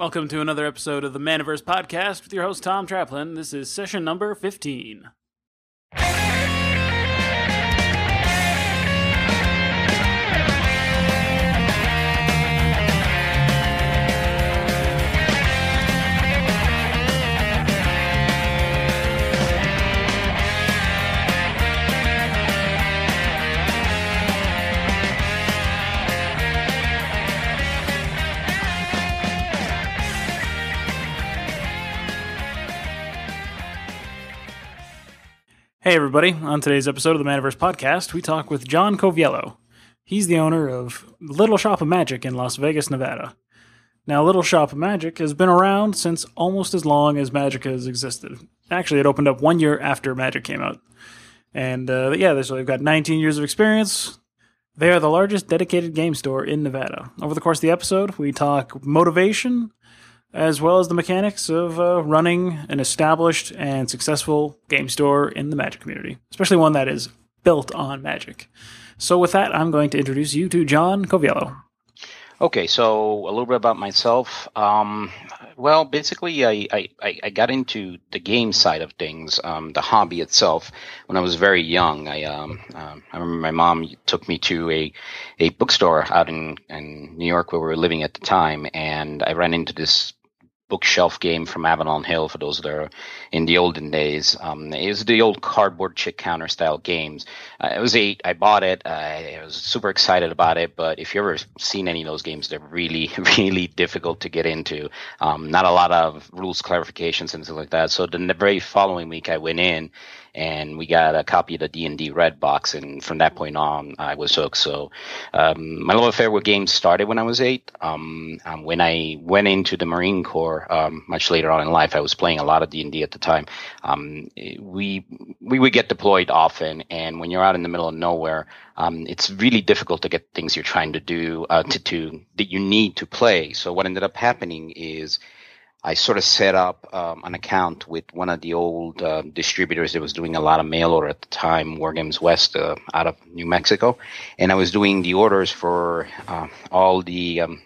Welcome to another episode of the Manaverse Podcast with your host, Tom Traplin. This is session number 15. Hey, everybody. On today's episode of the Manaverse Podcast, we talk with John Coviello. He's the owner of Little Shop of Magic in Las Vegas, Nevada. Now, Little Shop of Magic has been around since almost as long as Magic has existed. Actually, it opened up one year after Magic came out. And uh, yeah, so they've got 19 years of experience. They are the largest dedicated game store in Nevada. Over the course of the episode, we talk motivation, as well as the mechanics of uh, running an established and successful game store in the Magic community, especially one that is built on Magic. So, with that, I'm going to introduce you to John Coviello. Okay, so a little bit about myself. Um, well, basically, I, I, I got into the game side of things, um, the hobby itself, when I was very young. I um, um, I remember my mom took me to a, a bookstore out in, in New York where we were living at the time, and I ran into this bookshelf game from Avalon Hill for those that are in the olden days. Um, it was the old cardboard chit counter style games. Uh, it was I bought it. I was super excited about it, but if you've ever seen any of those games, they're really, really difficult to get into. Um, not a lot of rules clarifications and things like that. So the very following week I went in and we got a copy of the D and D Red box, and from that point on, I was hooked. So um, my love affair with games started when I was eight. Um, um, when I went into the Marine Corps, um, much later on in life, I was playing a lot of D and D at the time. Um, we we would get deployed often, and when you're out in the middle of nowhere, um, it's really difficult to get things you're trying to do uh, to, to that you need to play. So what ended up happening is I sort of set up um, an account with one of the old uh, distributors that was doing a lot of mail order at the time, War Games West, uh, out of New Mexico, and I was doing the orders for uh, all the um,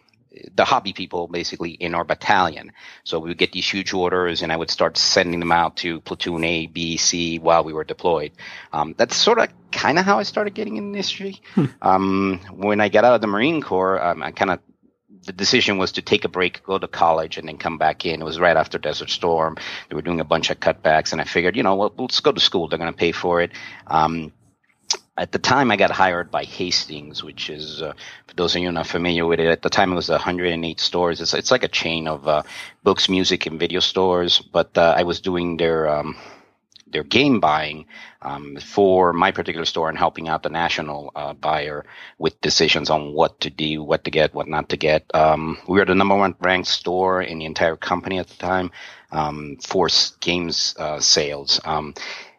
the hobby people basically in our battalion. So we would get these huge orders, and I would start sending them out to platoon A, B, C while we were deployed. Um, that's sort of kind of how I started getting in the industry. Hmm. Um, when I got out of the Marine Corps, um, I kind of the decision was to take a break, go to college, and then come back in. It was right after Desert Storm. They were doing a bunch of cutbacks, and I figured, you know, well, let's go to school. They're going to pay for it. Um, at the time, I got hired by Hastings, which is, uh, for those of you not familiar with it, at the time it was 108 stores. It's, it's like a chain of uh, books, music, and video stores. But uh, I was doing their um, their game buying um, for my particular store and helping out the national uh, buyer with decisions on what to do, what to get, what not to get. Um, we were the number one ranked store in the entire company at the time um, for games uh, sales. Um,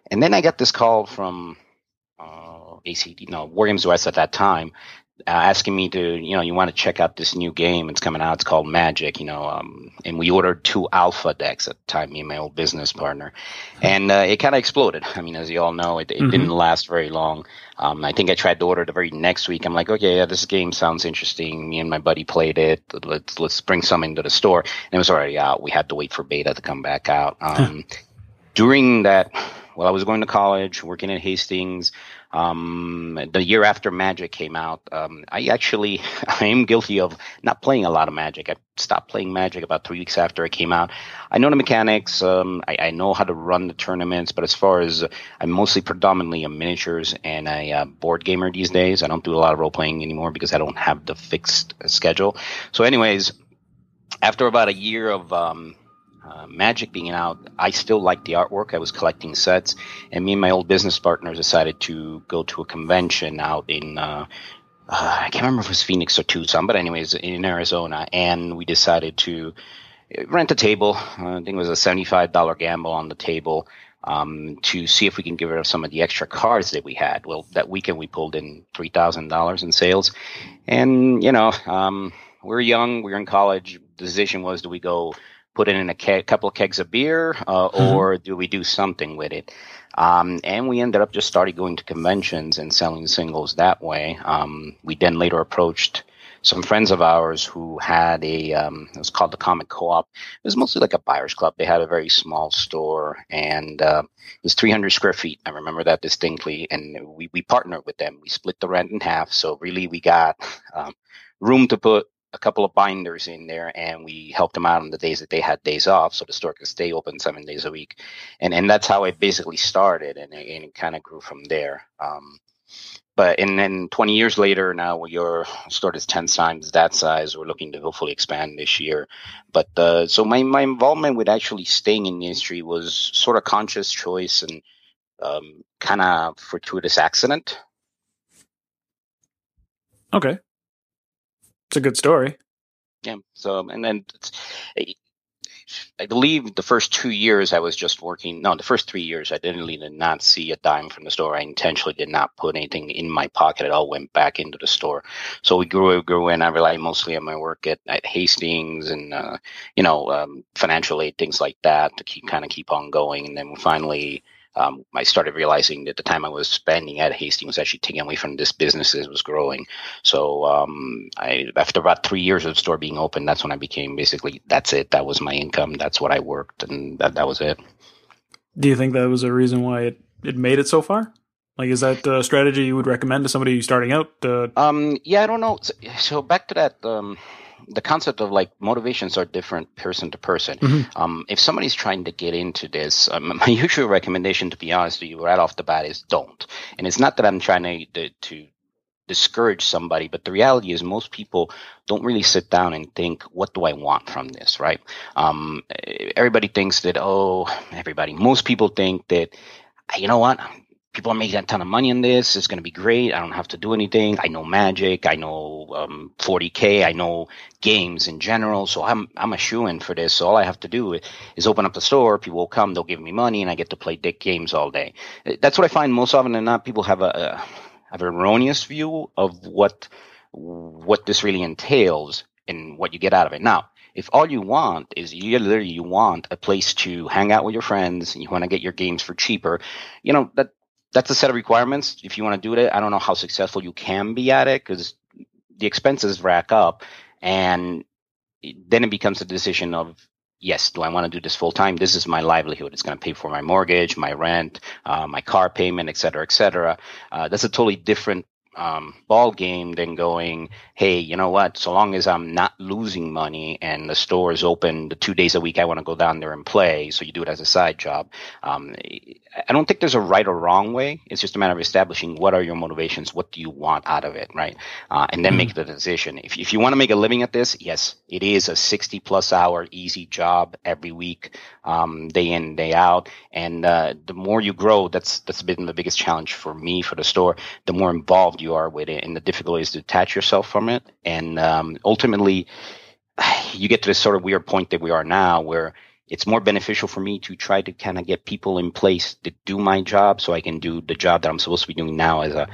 and then I got this call from uh, ACD, no, Games West at that time, asking me to, you know, you want to check out this new game. It's coming out. It's called Magic, you know. Um, and we ordered two alpha decks at the time, me and my old business partner. And uh, it kind of exploded. I mean, as you all know, it, it mm-hmm. didn't last very long. Um, I think I tried to order the very next week. I'm like, okay, yeah, this game sounds interesting. Me and my buddy played it. Let's let's bring some into the store. And it was already out. We had to wait for beta to come back out. Um, during that, while I was going to college, working at Hastings, um, the year after Magic came out, um, I actually I am guilty of not playing a lot of Magic. I stopped playing Magic about three weeks after it came out. I know the mechanics. Um, I, I, know how to run the tournaments, but as far as I'm mostly predominantly a miniatures and a uh, board gamer these days. I don't do a lot of role playing anymore because I don't have the fixed schedule. So, anyways, after about a year of um, uh, Magic being out, I still liked the artwork. I was collecting sets, and me and my old business partner decided to go to a convention out in. Uh, uh, I can't remember if it was Phoenix or Tucson, but anyways, in Arizona, and we decided to rent a table. Uh, I think it was a seventy-five dollar gamble on the table um, to see if we can get rid of some of the extra cards that we had. Well, that weekend we pulled in three thousand dollars in sales, and you know, um, we are young, we are in college. The decision was, do we go put it in a ke- couple of kegs of beer, uh, mm-hmm. or do we do something with it? Um, and we ended up just started going to conventions and selling singles that way. Um, we then later approached some friends of ours who had a um, it was called the Comic Co-op. It was mostly like a buyers club. They had a very small store, and uh, it was 300 square feet. I remember that distinctly. And we we partnered with them. We split the rent in half, so really we got um, room to put a couple of binders in there and we helped them out on the days that they had days off so the store could stay open seven days a week. And and that's how it basically started and it, it kind of grew from there. Um, but and then 20 years later now your store is 10 times that size. We're looking to hopefully expand this year. But uh, so my, my involvement with actually staying in the industry was sort of conscious choice and um, kind of fortuitous accident. Okay it's a good story. Yeah. So, and then I believe the first two years I was just working. No, the first three years I didn't did not see a dime from the store. I intentionally did not put anything in my pocket. It all went back into the store. So we grew, grew, and I relied mostly on my work at, at Hastings and uh, you know um, financial aid, things like that, to keep kind of keep on going. And then finally um, I started realizing that the time I was spending at Hastings was actually taking away from this business as it was growing. So um, I, after about three years of the store being open, that's when I became basically that's it. That was my income. That's what I worked, and that that was it. Do you think that was a reason why it, it made it so far? Like, is that a strategy you would recommend to somebody starting out? Uh... Um, yeah, I don't know. So, so back to that. Um, the concept of like motivations are different person to person. Mm-hmm. Um, if somebody's trying to get into this, um, my usual recommendation, to be honest with you, right off the bat, is don't. And it's not that I'm trying to, to, to discourage somebody, but the reality is most people don't really sit down and think, what do I want from this, right? Um, everybody thinks that, oh, everybody, most people think that, you know what, people are making a ton of money in this. It's going to be great. I don't have to do anything. I know magic. I know um, 40k. I know games in general. So I'm I'm a shoe in for this. So all I have to do is open up the store. People will come. They'll give me money, and I get to play dick games all day. That's what I find most often than not. People have a, a have an erroneous view of what what this really entails and what you get out of it. Now, if all you want is you literally you want a place to hang out with your friends and you want to get your games for cheaper, you know that that's a set of requirements. If you want to do it, I don't know how successful you can be at it because the expenses rack up, and then it becomes a decision of yes, do I want to do this full time? This is my livelihood. It's going to pay for my mortgage, my rent, uh, my car payment, et cetera, et cetera. Uh, that's a totally different um, ball game than going, hey, you know what? So long as I'm not losing money and the store is open the two days a week, I want to go down there and play. So you do it as a side job. Um, I don't think there's a right or wrong way. It's just a matter of establishing what are your motivations, what do you want out of it, right? Uh, and then mm-hmm. make the decision. If if you want to make a living at this, yes, it is a 60 plus hour easy job every week, um, day in day out. And uh, the more you grow, that's that's been the biggest challenge for me for the store. The more involved you are with it, and the difficulty is to detach yourself from it. And um, ultimately, you get to this sort of weird point that we are now, where it's more beneficial for me to try to kind of get people in place to do my job so I can do the job that I'm supposed to be doing now as a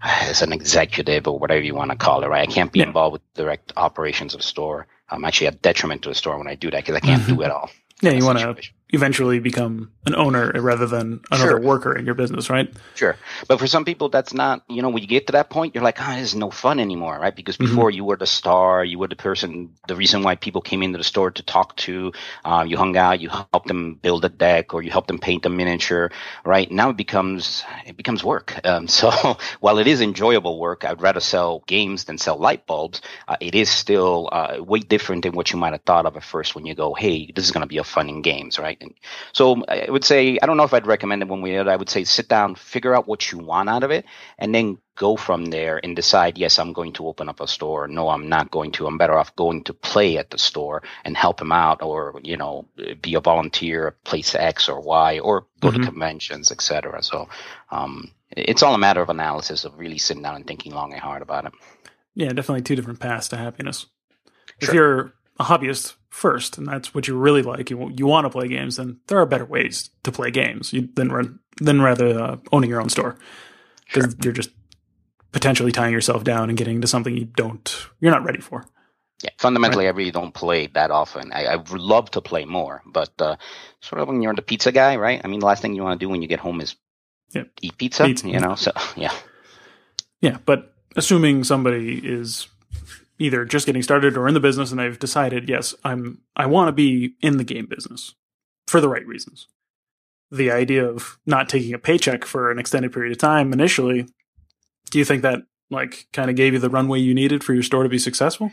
as an executive or whatever you want to call it, right? I can't be yeah. involved with direct operations of the store. I'm actually a detriment to the store when I do that because I can't mm-hmm. do it all. Yeah, you want to eventually become an owner rather than another sure. worker in your business, right? Sure. But for some people, that's not, you know, when you get to that point, you're like, oh, this is no fun anymore, right? Because mm-hmm. before mm-hmm. you were the star, you were the person, the reason why people came into the store to talk to, uh, you hung out, you helped them build a deck or you helped them paint a miniature, right? Now it becomes, it becomes work. Um, so while it is enjoyable work, I'd rather sell games than sell light bulbs. Uh, it is still uh, way different than what you might have thought of at first when you go, hey, this is going to be a fun in games, right? So I would say, I don't know if I'd recommend it when we did. I would say sit down, figure out what you want out of it, and then go from there and decide, yes, I'm going to open up a store. No, I'm not going to. I'm better off going to play at the store and help him out or, you know, be a volunteer at place X or Y or go mm-hmm. to conventions, etc. So, um, it's all a matter of analysis of really sitting down and thinking long and hard about it. Yeah, definitely two different paths to happiness. Sure. If you're a hobbyist first, and that's what you really like, you you want to play games, then there are better ways to play games you, than run, than rather uh, owning your own store because sure. you're just potentially tying yourself down and getting into something you don't you're not ready for. Yeah, fundamentally, right. I really don't play that often. I, I would love to play more, but uh, sort of when you're the pizza guy, right? I mean, the last thing you want to do when you get home is yeah. eat pizza, pizza, you know. So yeah, yeah. But assuming somebody is either just getting started or in the business and they've decided, yes, I'm I want to be in the game business for the right reasons. The idea of not taking a paycheck for an extended period of time initially, do you think that like kind of gave you the runway you needed for your store to be successful?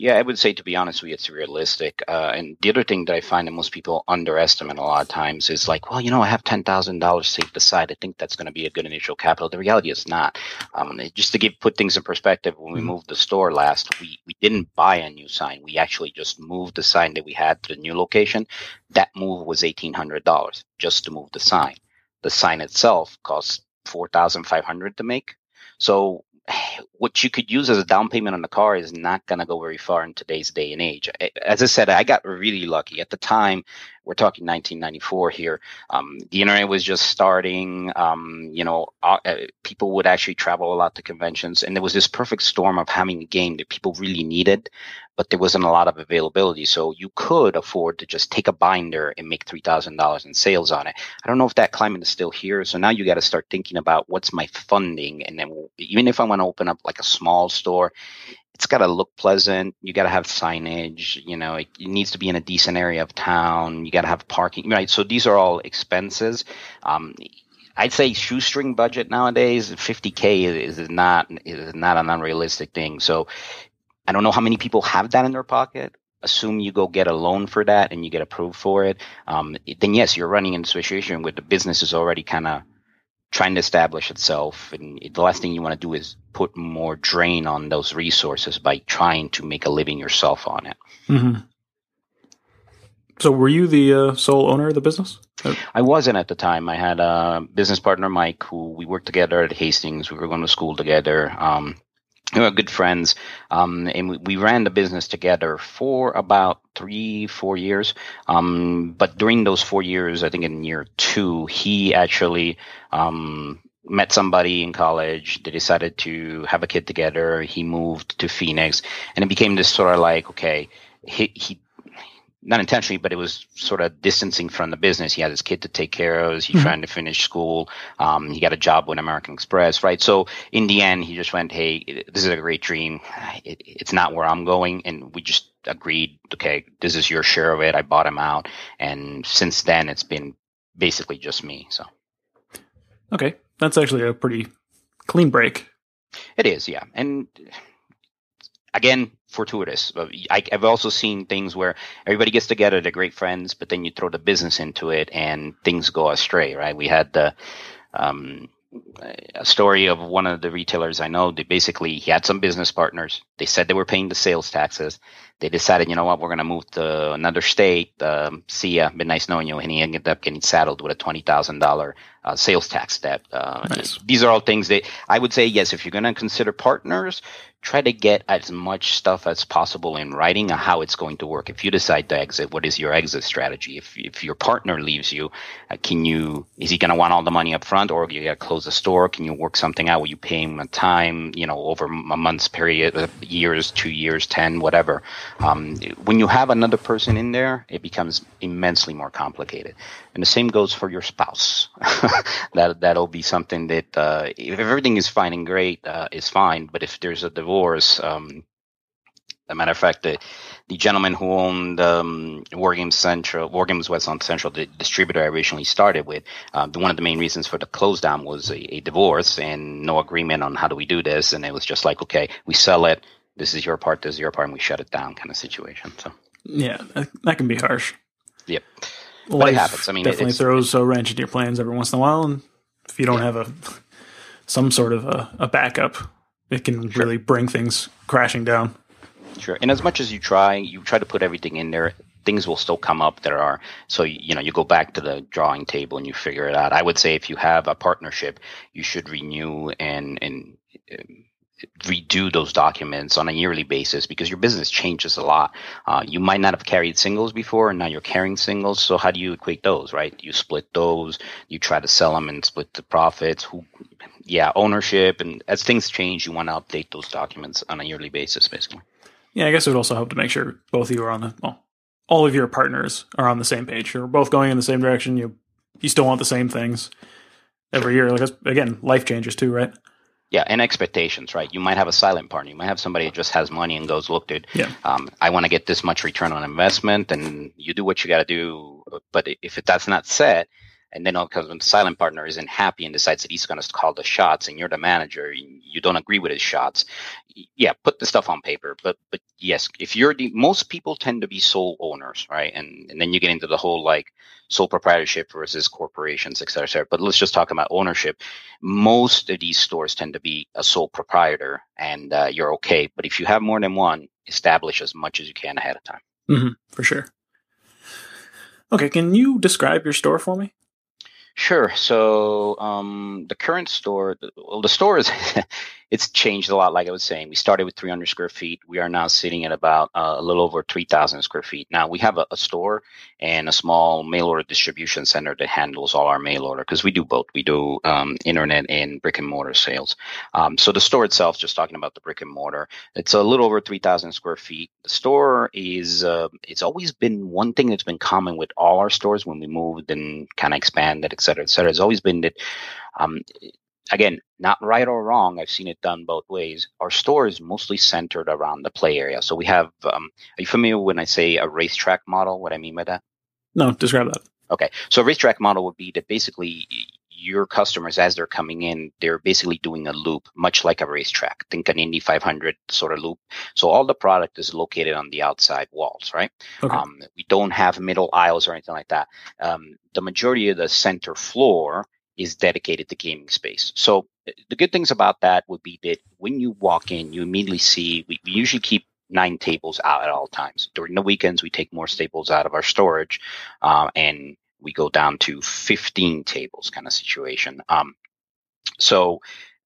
Yeah, I would say to be honest with you, it's realistic. Uh, and the other thing that I find that most people underestimate a lot of times is like, well, you know, I have ten thousand dollars saved aside. I think that's going to be a good initial capital. The reality is not. Um, just to give put things in perspective, when we mm-hmm. moved the store last, we we didn't buy a new sign. We actually just moved the sign that we had to the new location. That move was eighteen hundred dollars just to move the sign. The sign itself cost four thousand five hundred to make. So what you could use as a down payment on the car is not going to go very far in today's day and age. As I said, I got really lucky at the time. We're talking 1994 here. Um, the internet was just starting. Um, you know, uh, uh, people would actually travel a lot to conventions, and there was this perfect storm of having a game that people really needed, but there wasn't a lot of availability. So you could afford to just take a binder and make three thousand dollars in sales on it. I don't know if that climate is still here. So now you got to start thinking about what's my funding, and then even if I want to open up like a small store, it's got to look pleasant. You got to have signage. You know, it, it, needs to be in a decent area of town. You got to have parking. Right. So these are all expenses. Um, I'd say shoestring budget nowadays, 50k is, is not is not an unrealistic thing. So I don't know how many people have that in their pocket. Assume you go get a loan for that and you get approved for it. Um, then yes, you're running into a situation where the business is already kind of trying to establish itself, and the last thing you want to do is put more drain on those resources by trying to make a living yourself on it. Mm-hmm. So, were you the uh, sole owner of the business? I wasn't at the time. I had a business partner, Mike, who we worked together at Hastings. We were going to school together. Um, we were good friends, um, and we, we, ran the business together for about three, four years. Um, but during those four years, I think in year two, he actually um, met somebody in college. They decided to have a kid together. He moved to Phoenix, and it became this sort of like, okay, he, he not intentionally, but it was sort of distancing from the business. He had his kid to take care of. He's mm-hmm. trying to finish school. Um, he got a job with American Express, right? So in the end, he just went, "Hey, this is a great dream. It, it's not where I'm going," and we just agreed, "Okay, this is your share of it." I bought him out, and since then, it's been basically just me. So, okay, that's actually a pretty clean break. It is, yeah, and again, fortuitous. I, have also seen things where everybody gets together, they're great friends, but then you throw the business into it and things go astray, right? We had the, um, a story of one of the retailers I know. They basically he had some business partners. They said they were paying the sales taxes. They decided, you know what, we're going to move to another state. Um, see ya, been nice knowing you. And he ended up getting saddled with a twenty thousand uh, sales tax debt. Uh, nice. These are all things that I would say yes. If you're going to consider partners, try to get as much stuff as possible in writing on how it's going to work. If you decide to exit, what is your exit strategy? If if your partner leaves you, uh, can you is he going to want all the money up front, or you got to close the store? Can you work something out? Will you pay him a time? You know, over a month's period, uh, years, two years, ten, whatever. Um, when you have another person in there, it becomes immensely more complicated. And the same goes for your spouse. that that'll be something that uh, if everything is fine and great, uh, is fine. But if there's a divorce, um, a matter of fact, the, the gentleman who owned um, War Games Central, War Games West on Central, the distributor I originally started with, uh, one of the main reasons for the close down was a, a, divorce and no agreement on how do we do this. And it was just like, okay, we sell it. This is your part. This is your part, and we shut it down, kind of situation. So yeah, that can be harsh. Yep life it happens. I mean, definitely throws a wrench into your plans every once in a while, and if you don't yeah. have a some sort of a, a backup, it can sure. really bring things crashing down. Sure. And as much as you try, you try to put everything in there. Things will still come up. There are so you know you go back to the drawing table and you figure it out. I would say if you have a partnership, you should renew and and um, redo those documents on a yearly basis because your business changes a lot. Uh, you might not have carried singles before, and now you're carrying singles. So how do you equate those? Right? You split those. You try to sell them and split the profits. Who, yeah, ownership, and as things change, you want to update those documents on a yearly basis, basically. Yeah, I guess it would also help to make sure both of you are on the well, all of your partners are on the same page. You're both going in the same direction. You you still want the same things every year. Like again, life changes too, right? Yeah, and expectations, right? You might have a silent partner. You might have somebody that just has money and goes, "Look, dude, Yeah. um, I want to get this much return on investment," and you do what you got to do. But if it, that's not set, and then all because when the silent partner isn't happy and decides that he's going to call the shots, and you're the manager, you don't agree with his shots, yeah, put the stuff on paper. But but yes, if you're the most people tend to be sole owners, right? And and then you get into the whole like sole proprietorship versus corporations, et cetera, et cetera. But let's just talk about ownership. Most of these stores tend to be a sole proprietor, and uh, you're okay. But if you have more than one, establish as much as you can ahead of time. hmm for sure. Okay, can you describe your store for me? Sure. So um, the current store, well, the store is it's changed a lot. Like I was saying, we started with 300 square feet. We are now sitting at about uh, a little over 3,000 square feet. Now we have a, a store and a small mail order distribution center that handles all our mail order because we do both. We do um, internet and brick and mortar sales. Um, so the store itself, just talking about the brick and mortar, it's a little over 3,000 square feet. The store is uh, it's always been one thing that's been common with all our stores when we moved and kind of expanded, et cetera, et cetera. It's always been that um, again, not right or wrong. I've seen it done both ways. Our store is mostly centered around the play area. So we have, um, are you familiar when I say a racetrack model? What I mean by that? No, describe that. Okay. So a racetrack model would be that basically your customers, as they're coming in, they're basically doing a loop, much like a racetrack. Think an Indy 500 sort of loop. So all the product is located on the outside walls, right? Okay. Um, we don't have middle aisles or anything like that. Um, the majority of the center floor is dedicated to gaming space. So uh, the good things about that would be that when you walk in, you immediately see, we, we usually keep nine tables out at all times. During the weekends, we take more tables out of our storage, uh, and we go down to 15 tables kind of situation. Um, so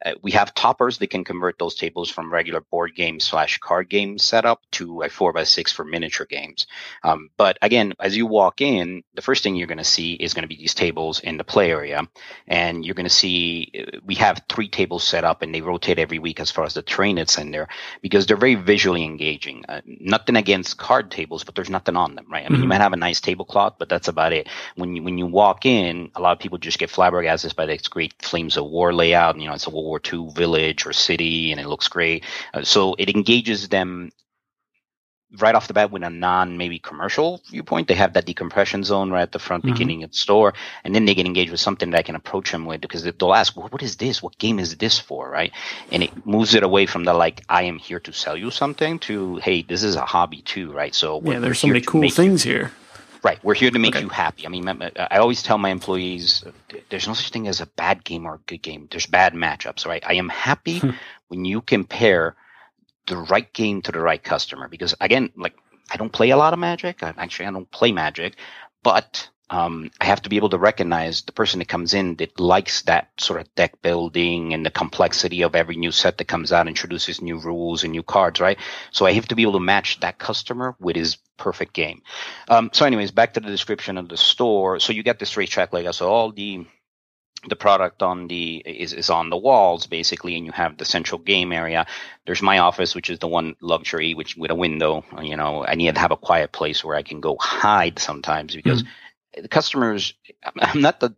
uh, we have toppers that can convert those tables from regular board game slash card game setup to a four by six for miniature games. Um, but again, as you walk in, the first thing you're going to see is going to be these tables in the play area, and you're going to see uh, we have three tables set up, and they rotate every week as far as the terrain that's in there because they're very visually engaging. Uh, nothing against card tables, but there's nothing on them, right? I mean, you Mhm. might have a nice tablecloth, but that's about it. When you when you walk in, a lot of people just get flabbergasted by this great Flames of War layout. and You know, it's a World War II village or city, and it looks great. Uh, so it engages them right off the bat with a non maybe commercial viewpoint. They have that decompression zone right at the front Mhm. beginning of the store, and then they get engaged with something that I can approach them with because they'll ask, well, "What is this? What game is this for?" Right? And it moves it away from the like, "I am here to sell you something" to, "Hey, this is a hobby too." Right? So yeah, there's so many cool things here. Right. We're here to make Okay. you happy. I mean, I always tell my employees uh, there's no such thing as a bad game or a good game. There's bad matchups, right? I am happy Hmm. when you compare the right game to the right customer because, again, like I don't play a lot of Magic. I, actually, I don't play Magic, but um, I have to be able to recognize the person that comes in that likes that sort of deck building and the complexity of every new set that comes out, introduces new rules and new cards, right? So I have to be able to match that customer with his perfect game. Um, so, anyways, back to the description of the store. So you get this racetrack layout. So all the the product on the is, is on the walls basically and you have the central game area there's my office which is the one luxury which with a window you know i need to have a quiet place where i can go hide sometimes because the customers i'm not the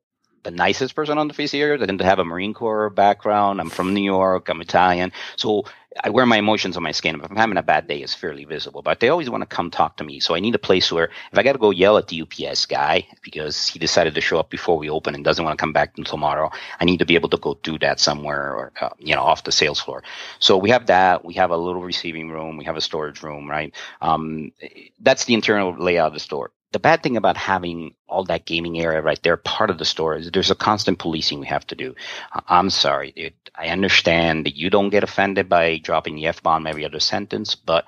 the nicest person on the face here. I to have a Marine Corps background. I'm from New York. I'm Italian. So I wear my emotions on my skin. If I'm having a bad day, it's fairly visible. But they always want to come talk to me. So I need a place where if I got to go yell at the UPS guy because he decided to show up before we open and doesn't want to come back until tomorrow, I need to be able to go do that somewhere or uh, you know off the sales floor. So we have that. We have a little receiving room. We have a storage room. Right. Um, that's the internal layout of the store the bad thing about having all that gaming area right there, part of the store, is there's a constant policing we have to do. I'm sorry, dude. I understand that you don't get offended by dropping the F bomb every other sentence, but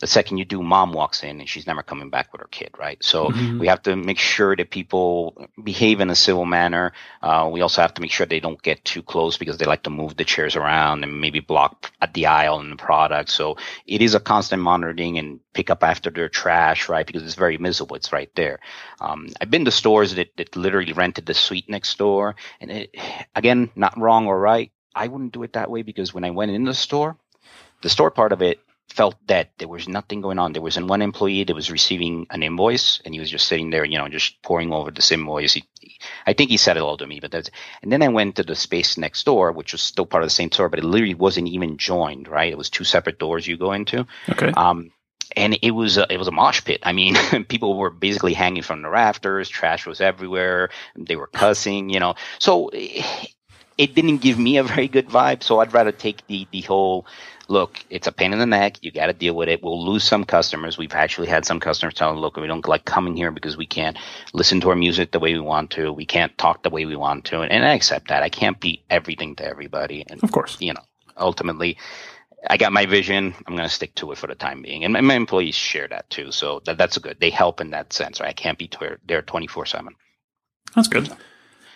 the second you do, mom walks in and she's never coming back with her kid, right? So Mhm. we have to make sure that people behave in a civil manner. Uh, we also have to make sure they don't get too close because they like to move the chairs around and maybe block at the aisle and the product. So it is a constant monitoring and pick up after their trash, right? Because it's very miserable. It's right there. Um, I've been to stores that, that literally rented the suite next door. And it, again, not wrong or right. I wouldn't do it that way because when I went in the store, the store part of it, felt that there was nothing going on. There was one employee that was receiving an invoice, and he was just sitting there, you know, just pouring over this invoice. He, I think he said it all to me, but that's. And then I went to the space next door, which was still part of the same store, but it literally wasn't even joined. Right, it was two separate doors you go into. Okay. Um, and it was a, it was a mosh pit. I mean, people were basically hanging from the rafters. Trash was everywhere. They were cussing, you know. So it didn't give me a very good vibe. So I'd rather take the the whole look. It's a pain in the neck. You got to deal with it. We'll lose some customers. We've actually had some customers tell, "Look, we don't like coming here because we can't listen to our music the way we want to. We can't talk the way we want to." And I accept that. I can't be everything to everybody. And of course, you know, ultimately. I got my vision. I'm going to stick to it for the time being, and my, my employees share that too. So that, that's good. They help in that sense. Right? I can't be t- there 24 seven. That's good.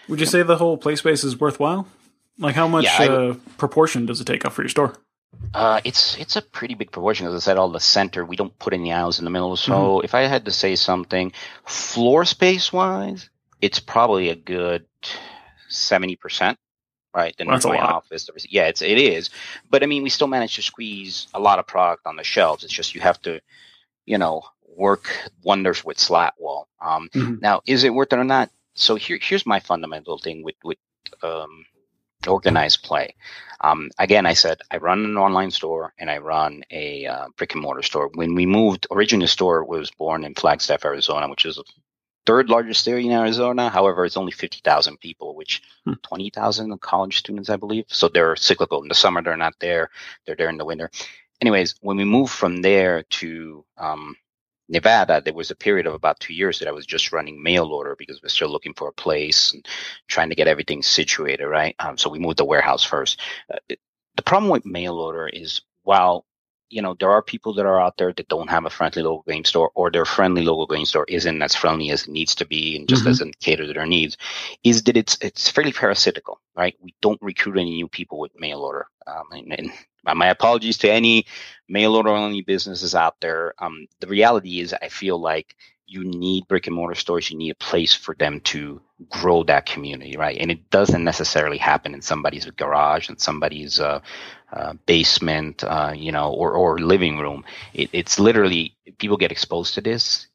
Would you say the whole play space is worthwhile? Like how much yeah, uh, proportion does it take up for your store? Uh, it's it's a pretty big proportion. As I said, all the center we don't put any aisles in the middle. So mm-hmm. if I had to say something, floor space wise, it's probably a good seventy percent. Right, the That's office. Yeah, it's it is. But I mean, we still manage to squeeze a lot of product on the shelves. It's just you have to, you know, work wonders with slat wall. Um, mm-hmm. Now, is it worth it or not? So here, here's my fundamental thing with with um, organized play. Um, again, I said I run an online store and I run a uh, brick and mortar store. When we moved, originally the store was born in Flagstaff, Arizona, which is the third largest city in Arizona. However, it's only 50,000 people, which hmm. 20,000 college students, I believe. So they're cyclical. In the summer, they're not there. They're there in the winter. Anyways, when we moved from there to um, Nevada, there was a period of about two years that I was just running mail order because we're still looking for a place and trying to get everything situated, right? Um, so we moved the warehouse first. Uh, the problem with mail order is while you know there are people that are out there that don't have a friendly local game store or their friendly local game store isn't as friendly as it needs to be and just mm-hmm. doesn't cater to their needs is that it's it's fairly parasitical right we don't recruit any new people with mail order um, and, and my apologies to any mail order only businesses out there. Um, the reality is, I feel like you need brick and mortar stores. You need a place for them to grow that community, right? And it doesn't necessarily happen in somebody's garage and somebody's uh, uh, basement, uh, you know, or or living room. It, it's literally people get exposed to this,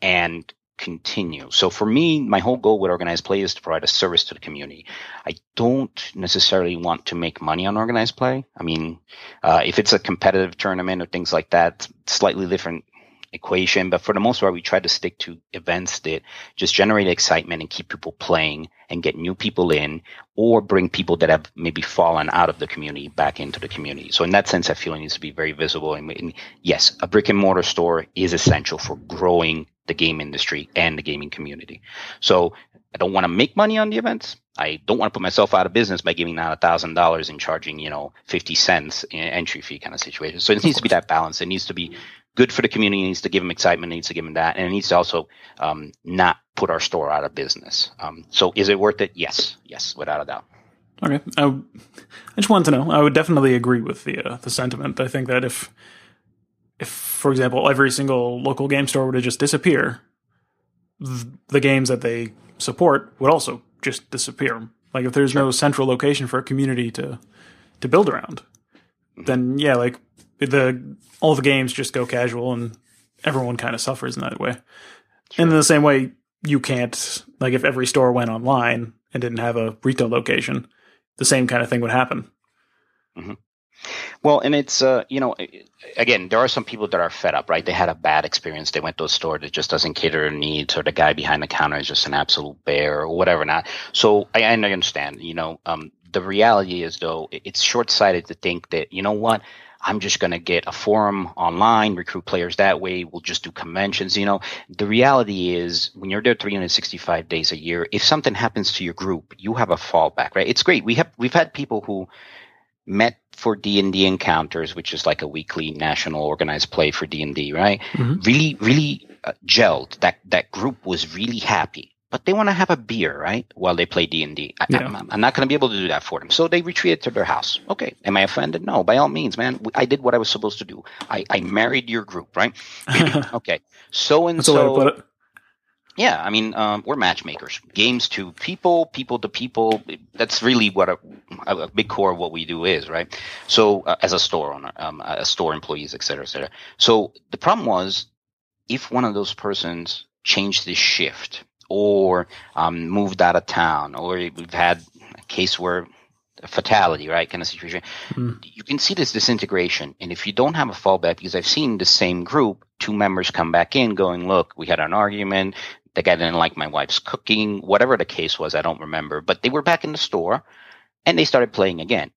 and continue. So for me, my whole goal with organized play is to provide a service to the community. I don't necessarily want to make money on organized play. I mean, uh, if it's a competitive tournament or things like that, slightly different equation. But for the most part, we try to stick to events that just generate excitement and keep people playing and get new people in or bring people that have maybe fallen out of the community back into the community. So in that sense, I feel it needs to be very visible. And, and yes, a brick and mortar store is essential for growing the game industry and the gaming community. So I don't want to make money on the events. I don't want to put myself out of business by giving out a thousand dollars and charging, you know, 50 cents in entry fee kind of situation. So it needs to be that balance. It needs to be good for the community. It needs to give them excitement. It needs to give them that. And it needs to also um, not put our store out of business. Um, so is it worth it? Yes. Yes, without a doubt. Okay. I, I just wanted to know. I would definitely agree with the uh, the sentiment. I think that if if, for example, every single local game store were to just disappear, the games that they support would also just disappear. Like if there's sure. no central location for a community to to build around, mm-hmm. then yeah, like the all the games just go casual and everyone kind of suffers in that way. Sure. And in the same way, you can't like if every store went online and didn't have a retail location, the same kind of thing would happen. Mm-hmm. Well, and it's uh, you know, again, there are some people that are fed up, right? They had a bad experience. They went to a store that just doesn't cater to their needs, or the guy behind the counter is just an absolute bear, or whatever. Not so. I, I understand. You know, um, the reality is though, it's short sighted to think that you know what. I'm just going to get a forum online, recruit players that way. We'll just do conventions. You know, the reality is when you're there 365 days a year, if something happens to your group, you have a fallback, right? It's great. We have, we've had people who met for D&D encounters, which is like a weekly national organized play for D&D, right? Mm-hmm. Really, really uh, gelled. That, that group was really happy, but they want to have a beer, right? While they play D&D. I, yeah. I'm, not going to be able to do that for them. So they retreated to their house. Okay. Am I offended? No, by all means, man. I did what I was supposed to do. I, I married your group, right? okay. So and so Yeah, I mean, um, we're matchmakers. Games to people, people to people. That's really what a, a big core of what we do is, right? So, uh, as a store owner, um, a store employees, et cetera, et cetera. So the problem was, if one of those persons changed the shift or um, moved out of town, or we've had a case where a fatality, right, kind of situation. Mm. You can see this disintegration, and if you don't have a fallback, because I've seen the same group, two members come back in going, "Look, we had an argument the guy didn't like my wife's cooking, whatever the case was, I don't remember. But they were back in the store and they started playing again.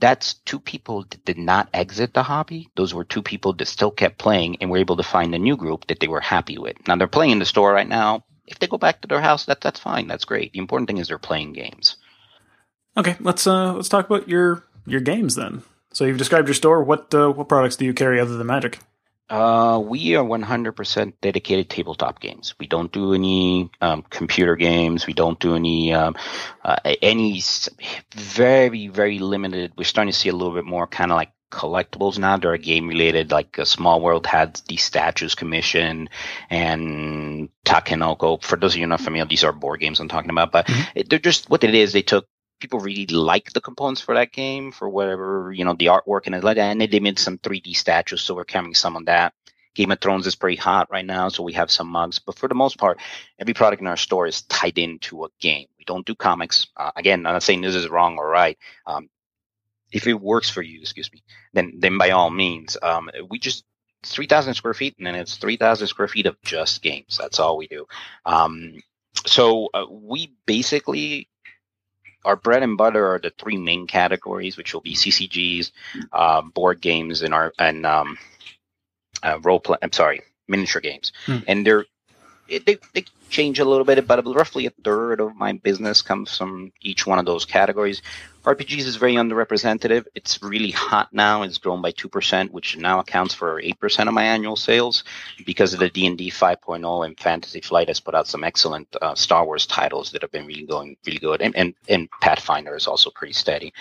That's two people that did not exit the hobby. Those were two people that still kept playing and were able to find a new group that they were happy with. Now they're playing in the store right now. If they go back to their house, that that's fine. That's great. The important thing is they're playing games. Okay, let's uh let's talk about your your games then. So you've described your store. What uh, what products do you carry other than Magic? Uh, we are 100% dedicated tabletop games. We don't do any um, computer games. We don't do any um, uh, any very very limited. We're starting to see a little bit more kind of like collectibles now that are game related. Like a Small World had the statues commission and Takenoko. For those of you not familiar, these are board games I'm talking about, but mm-hmm. they're just what it is. They took people really like the components for that game for whatever you know the artwork and it like and they made some 3D statues, so we're carrying some of that. Game of Thrones is pretty hot right now, so we have some mugs. But for the most part, every product in our store is tied into a game. We don't do comics. Uh, again, I'm not saying this is wrong or right. Um, if it works for you, excuse me, then then by all means. Um, we just 3,000 square feet, and then it's 3,000 square feet of just games. That's all we do. Um, so uh, we basically our bread and butter are the three main categories, which will be CCGs, uh, board games, and our and um, uh, role play. I'm sorry, miniature games, hmm. and they're they, they change a little bit, but roughly a third of my business comes from each one of those categories. RPGs is very underrepresented. It's really hot now. It's grown by 2%, which now accounts for 8% of my annual sales because of the D&D 5.0 and Fantasy Flight has put out some excellent uh, Star Wars titles that have been really going really good. And, and, and Pathfinder is also pretty steady.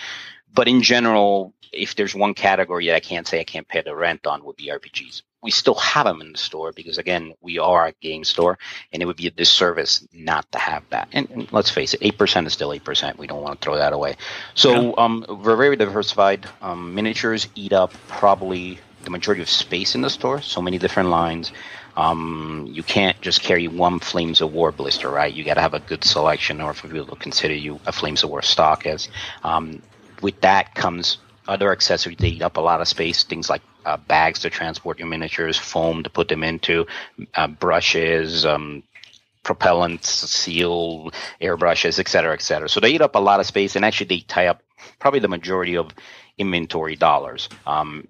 But in general, if there's one category that I can't say I can't pay the rent on would be RPGs we still have them in the store because again we are a game store and it would be a disservice not to have that and, and let's face it 8% is still 8% we don't want to throw that away so yeah. um, we're very diversified um, miniatures eat up probably the majority of space in the store so many different lines um, you can't just carry one Flames of War blister, right? You got to have a good selection, or for people to consider you a Flames of War stock as. Um, with that comes other accessories that eat up a lot of space, things like uh, bags to transport your miniatures, foam to put them into, uh, brushes, um, propellants, seal, airbrushes, et cetera, et cetera. So they eat up a lot of space, and actually they tie up probably the majority of inventory dollars. Um,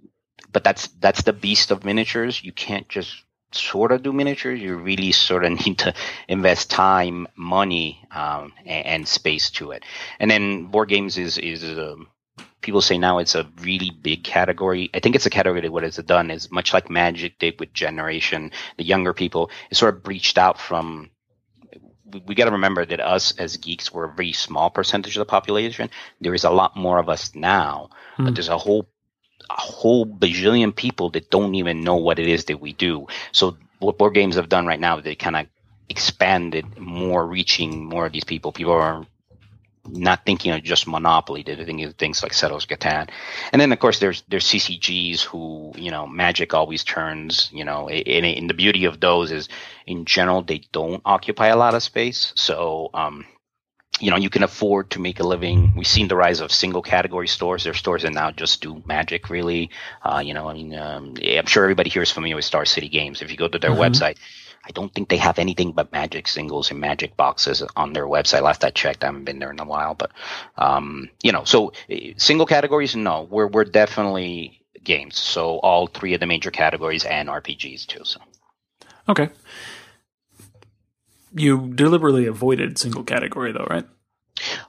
but that's that's the beast of miniatures. You can't just sort of do miniatures. You really sort of need to invest time, money, um, and, and, space to it. And then board games is is um, people say now it's a really big category. I think it's a category that what it's done is much like Magic did with Generation, the younger people, it sort of breached out from. We, we got to remember that us as geeks were a very small percentage of the population. There is a lot more of us now, hmm. but there's a whole a whole bajillion people that don't even know what it is that we do. So what board games have done right now, they kind of expanded more, reaching more of these people. People are not thinking of just Monopoly. They're thinking of things like Settlers Catan. And then, of course, there's there's CCGs who, you know, Magic always turns, you know, and, and the beauty of those is, in general, they don't occupy a lot of space. So, um, you know, you can afford to make a living. We've seen the rise of single category stores. There are stores that now just do magic, really. Uh, you know, I mean, um, I'm sure everybody here is familiar with Star City Games. If you go to their mm-hmm. website, I don't think they have anything but Magic singles and Magic boxes on their website. Last I checked, I haven't been there in a while, but um, you know, so eh, single categories, no, we're we're definitely games. So all three of the major categories and RPGs too. So okay, you deliberately avoided single category though, right?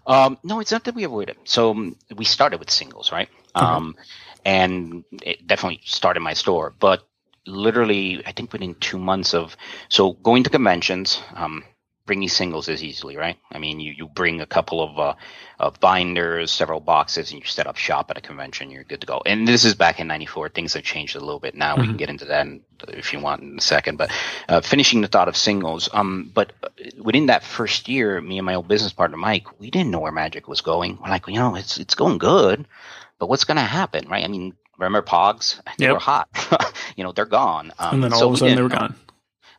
Um, no, it's not that we avoided. So um, we started with singles, right? Okay. Um, and it definitely started my store, but literally, I think within two months of so going to conventions, um, bringing singles as easily, right? I mean, you, you bring a couple of, uh, of binders, several boxes, and you set up shop at a convention, you're good to go. And this is back in 94. Things have changed a little bit now. Mm-hmm. We can get into that in, if you want in a second. But uh, finishing the thought of singles, um, but uh, within that first year, me and my old business partner, Mike, we didn't know where Magic was going. We're like, you know, it's, it's going good, but what's going to happen, right? I mean, remember Pogs? They yep. were hot. you know, they're gone. Um, and then all so of a sudden they were gone.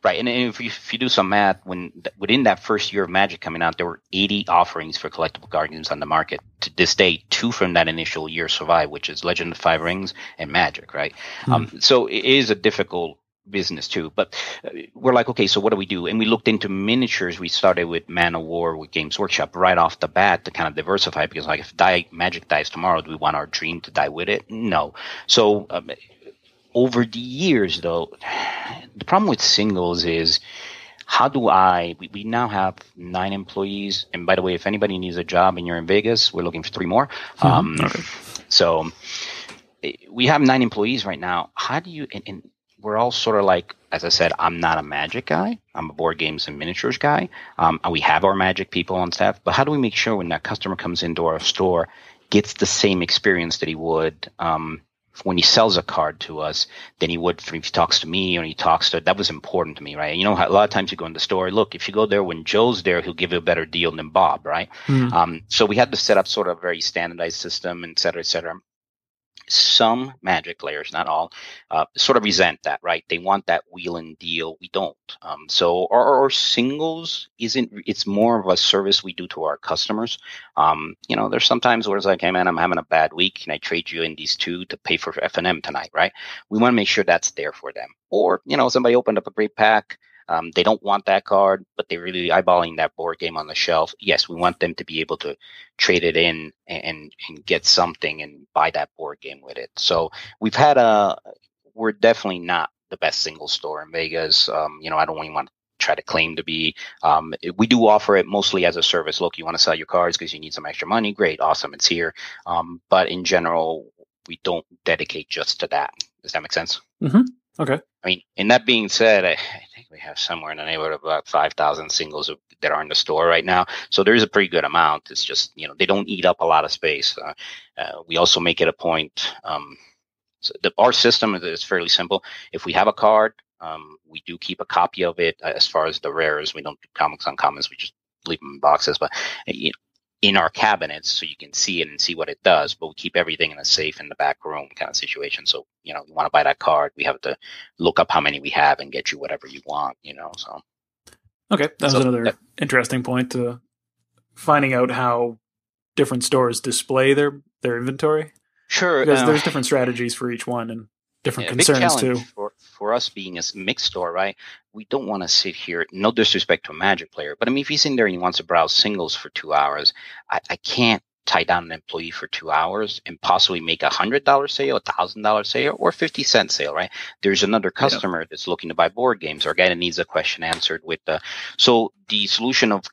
Right, and if you, if you do some math, when within that first year of Magic coming out, there were 80 offerings for collectible card games on the market. To this day, two from that initial year survive, which is Legend of Five Rings and Magic. Right, hmm. um, so it is a difficult business too. But uh, we're like, okay, so what do we do? And we looked into miniatures. We started with Man O' War with Games Workshop right off the bat to kind of diversify because, like, if die, Magic dies tomorrow, do we want our dream to die with it? No. So um, over the years, though, the problem with singles is how do I? We, we, now have nine employees, and by the way, if anybody needs a job and you're in Vegas, we're looking for three more. Mm-hmm. Um, okay. So eh, we have nine employees right now. How do you? And, and, we're all sort of like, as I said, I'm not a magic guy. I'm a board games and miniatures guy. Um, and we have our magic people on staff. But how do we make sure when that customer comes into our store, gets the same experience that he would um, when he sells a card to us than he would if he talks to me or he talks to that was important to me right? You know a lot of times you go in the store look if you go there when joe's there he'll give you a better deal than bob right? Mm. um, so we had to set up sort of a very standardized system et cetera et cetera some magic players, not all, uh, sort of resent that, right? They want that wheel and deal. We don't. Um, so our, our, singles isn't, it's more of a service we do to our customers. Um, you know, there's sometimes where it's like, hey man, I'm having a bad week. Can I trade you in these two to pay for FNM tonight, right? We want to make sure that's there for them. Or, you know, somebody opened up a great pack. Um, they don't want that card, but they're really eyeballing that board game on the shelf. Yes, we want them to be able to trade it in and, and get something and buy that board game with it. So we've had a, we're definitely not the best single store in Vegas. Um, you know, I don't even want to try to claim to be. Um, we do offer it mostly as a service. Look, you want to sell your cards because you need some extra money. Great, awesome, it's here. Um, but in general, we don't dedicate just to that. Does that make sense? Mm-hmm. Okay. I mean, and that being said, I, we have somewhere in the neighborhood of about 5,000 singles that are in the store right now. So there's a pretty good amount. It's just, you know, they don't eat up a lot of space. Uh, uh, we also make it a point. Um, so the, our system is fairly simple. If we have a card, um, we do keep a copy of it as far as the rares. We don't do commons uncommons. We just leave them in boxes. But you know, in our cabinets so you can see it and see what it does, but we keep everything in a safe in the back room kind of situation. So, you know, you want to buy that card, we have to look up how many we have and get you whatever you want, you know, so. Okay. That was so, another that, interesting point to finding out how different stores display their, their inventory. Sure. Because uh, there's different strategies for each one and different yeah, concerns too. For, for us being a mixed store, right? We don't want to sit here. No disrespect to a Magic player, but I mean, if he's in there and he wants to browse singles for two hours, I, I can't tie down an employee for two hours and possibly make a hundred dollar sale, a thousand dollar sale, or fifty cent sale, right? There's another customer yeah. that's looking to buy board games or a guy that needs a question answered with the so the solution of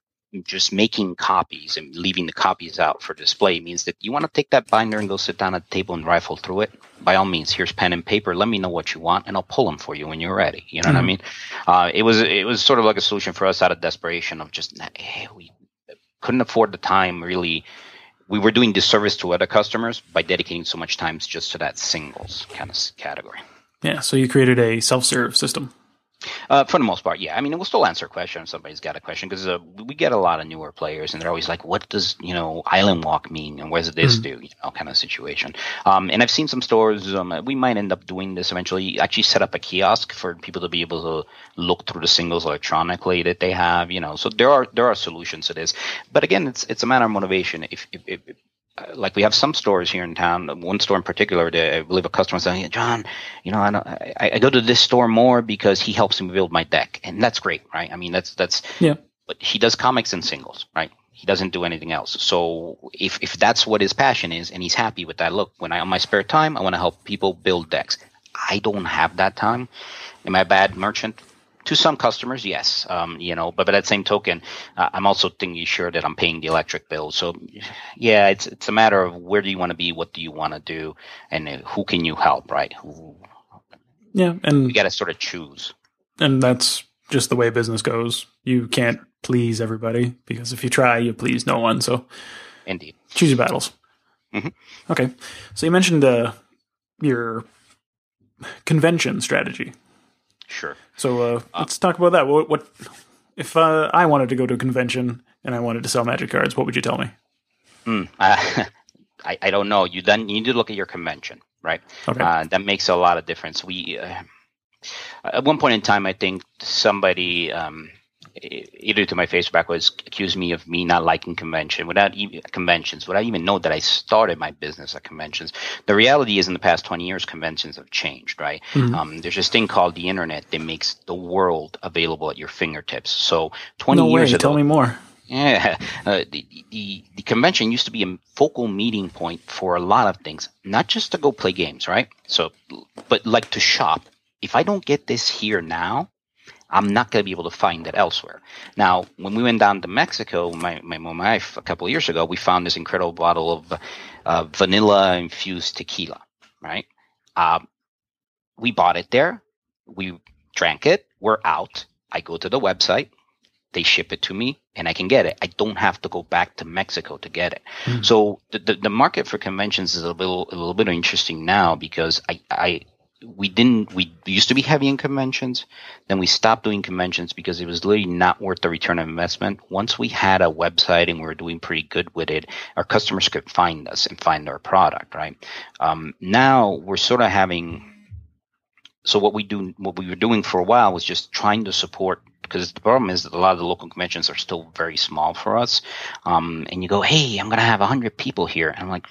just making copies and leaving the copies out for display means that you want to take that binder and go sit down at the table and rifle through it. By all means, here's pen and paper. Let me know what you want, and I'll pull them for you when you're ready. You know mm-hmm. what I mm-hmm. mean? Uh, it was it was sort of like a solution for us out of desperation of just hey, we couldn't afford the time really. We were doing disservice to other customers by dedicating so much time just to that singles kind of category. Yeah, so you created a self-serve system. Uh, for the most part, yeah. I mean, we'll still answer questions if somebody's got a question because uh, we get a lot of newer players, and they're always like, "What does you know Island Walk mean, and what does this mm-hmm. do?" You know, kind of situation. Um, and I've seen some stores. Um, we might end up doing this eventually. Actually, set up a kiosk for people to be able to look through the singles electronically that they have. You know, so there are there are solutions to this. But again, it's it's a matter of motivation. If if, if Uh, like we have some stores here in town. One store in particular, I believe a customer saying, "John, you know, I, I, I go to this store more because he helps me build my deck, and that's great, right? I mean, that's that's yeah. But he does comics and singles, right? He doesn't do anything else. So if if that's what his passion is, and he's happy with that, look, when I on my spare time, I want to help people build decks. I don't have that time. Am I a bad merchant? To some customers, yes. Um, you know, but by that same token, uh, I'm also thinking sure that I'm paying the electric bill. So, yeah, it's it's a matter of where do you want to be, what do you want to do, and uh, who can you help, right? Who, yeah, and you got to sort of choose. And that's just the way business goes. You can't please everybody because if you try, you please no one. So, indeed, choose your battles. Mm-hmm. Okay, so you mentioned uh, your convention strategy. Sure. So uh, uh, let's talk about that. What, what if uh, I wanted to go to a convention and I wanted to sell magic cards? What would you tell me? Mm, I, I don't know. You then you need to look at your convention, right? Okay. Uh, that makes a lot of difference. We uh, at one point in time, I think somebody um, either to my Facebook was accused me of me not liking convention without even conventions without even know that I started my business at conventions. The reality is, in the past twenty years, conventions have changed. Right? Mm-hmm. Um, there's this thing called the internet that makes the world available at your fingertips. So twenty no years way. ago, tell me more. Yeah, uh, the, the the convention used to be a focal meeting point for a lot of things, not just to go play games, right? So, but like to shop. If I don't get this here now, I'm not going to be able to find it elsewhere. Now, when we went down to Mexico, my my, my wife a couple of years ago, we found this incredible bottle of uh, vanilla infused tequila, right? Um, we bought it there. We drank it. We're out. I go to the website they ship it to me and I can get it. I don't have to go back to Mexico to get it. Mm. So the, the, the market for conventions is a little a little bit interesting now because I I we didn't we used to be heavy in conventions then we stopped doing conventions because it was literally not worth the return of investment once we had a website and we were doing pretty good with it our customers could find us and find our product right um, now we're sort of having so what we do what we were doing for a while was just trying to support because the problem is that a lot of the local conventions are still very small for us. Um, and you go, hey, I'm going to have 100 people here. And I'm like,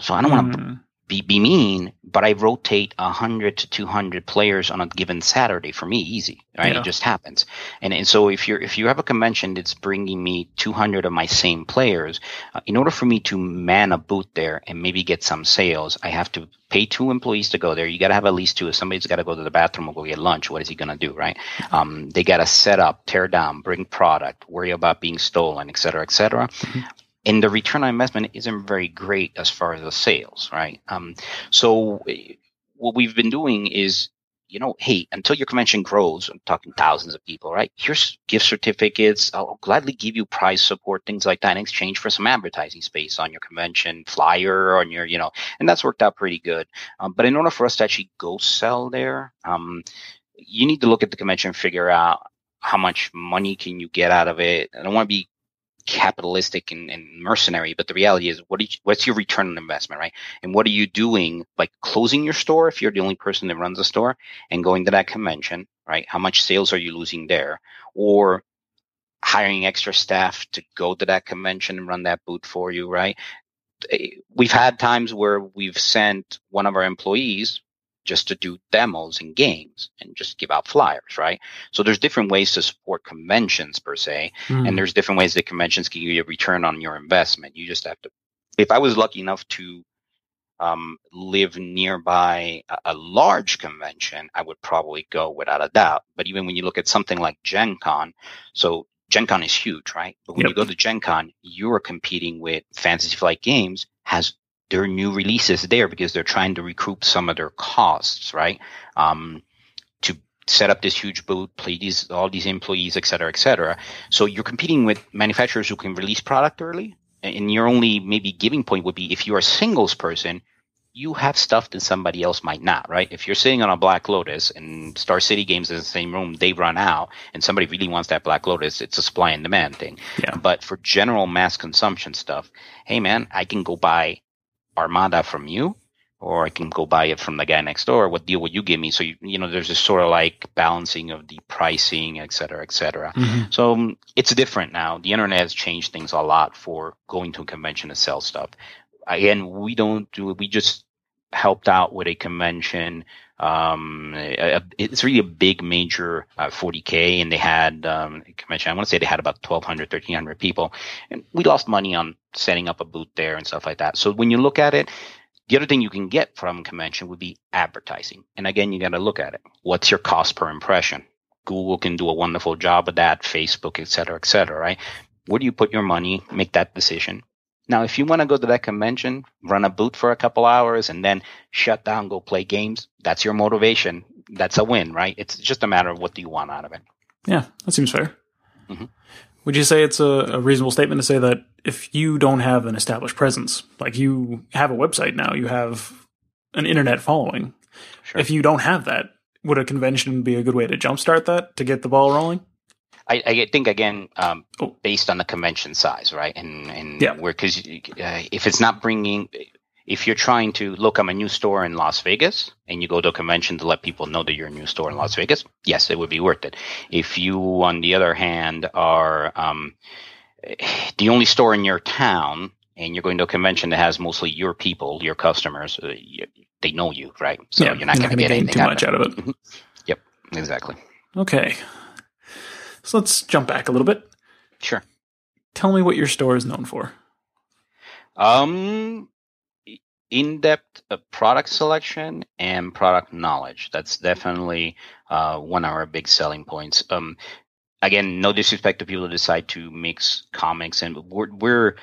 so I don't mm-hmm. want to be, be mean, but I rotate 100 to 200 players on a given Saturday for me, easy, right? Yeah. It just happens. And, and so if you're, if you have a convention that's bringing me 200 of my same players, uh, in order for me to man a booth there and maybe get some sales, I have to pay two employees to go there. You got to have at least two. If somebody's got to go to the bathroom or go get lunch, what is he going to do, right? Um, they got to set up, tear down, bring product, worry about being stolen, et cetera, et cetera. Mm-hmm and the return on investment isn't very great as far as the sales, right? Um, so eh, what we've been doing is, you know, hey, until your convention grows, I'm talking thousands of people, right? Here's gift certificates. I'll gladly give you prize support, things like that in exchange for some advertising space on your convention flyer, on your, you know, and that's worked out pretty good. Um, but in order for us to actually go sell there, um, you need to look at the convention figure out how much money can you get out of it. I don't want to be capitalistic and, and, mercenary, but the reality is, what you, what's your return on investment, right? And what are you doing by closing your store if you're the only person that runs a store and going to that convention, right? How much sales are you losing there? Or hiring extra staff to go to that convention and run that booth for you, right? Eh, we've had times where we've sent one of our employees just to do demos and games and just give out flyers, right? So there's different ways to support conventions per se, mm. and there's different ways that conventions can give you a return on your investment. You just have to. If I was lucky enough to um, live nearby a, a, large convention, I would probably go without a doubt. But even when you look at something like Gen Con, so Gen Con is huge, right? But when yep. you go to Gen Con, you are competing with Fantasy Flight Games has their new releases there because they're trying to recoup some of their costs, right? Um, to set up this huge booth, play these all these employees, et cetera, et cetera. So you're competing with manufacturers who can release product early, and your only maybe giving point would be if you're a singles person, you have stuff that somebody else might not, right? If you're sitting on a Black Lotus and Star City Games is in the same room, they run out, and somebody really wants that Black Lotus, it's a supply and demand thing. Yeah. But for general mass consumption stuff, hey man, I can go buy Armada from you, or I can go buy it from the guy next door. What deal would you give me? So you, you know, there's this sort of like balancing of the pricing, et cetera, et cetera. Mm-hmm. So um, it's different now. The internet has changed things a lot for going to a convention to sell stuff. Again, we don't do. We just helped out with a convention. Um, it's really a big major uh, 40k, and they had um, convention. I want to say they had about 1,200, 1,300 people, and we lost money on setting up a booth there and stuff like that. So when you look at it, the other thing you can get from convention would be advertising. And again, you got to look at it. What's your cost per impression? Google can do a wonderful job of that, Facebook, et cetera, et cetera, right? Where do you put your money? Make that decision. Now, if you want to go to that convention, run a boot for a couple hours and then shut down, go play games, that's your motivation. That's a win, right? It's just a matter of what do you want out of it. Yeah, that seems fair. Mhm. Would you say it's a, a reasonable statement to say that if you don't have an established presence, like you have a website now, you have an internet following, Sure. if you don't have that, would a convention be a good way to jumpstart that to get the ball rolling? I, I think again, um, Oh. based on the convention size, right? And and Yeah. where because uh, if it's not bringing, if you're trying to look, I'm a new store in Las Vegas, and you go to a convention to let people know that you're a new store in Las Vegas, yes, it would be worth it. If you, on the other hand, are um, the only store in your town, and you're going to a convention that has mostly your people, your customers, uh, you, they know you, right? So yeah, you're not going to get anything too much out of it. Yep, exactly. Okay. So let's jump back a little bit. Sure. Tell me what your store is known for. Um, in-depth uh, product selection and product knowledge. That's definitely uh, one of our big selling points. Um, again, no disrespect to people who decide to mix comics, and we're we're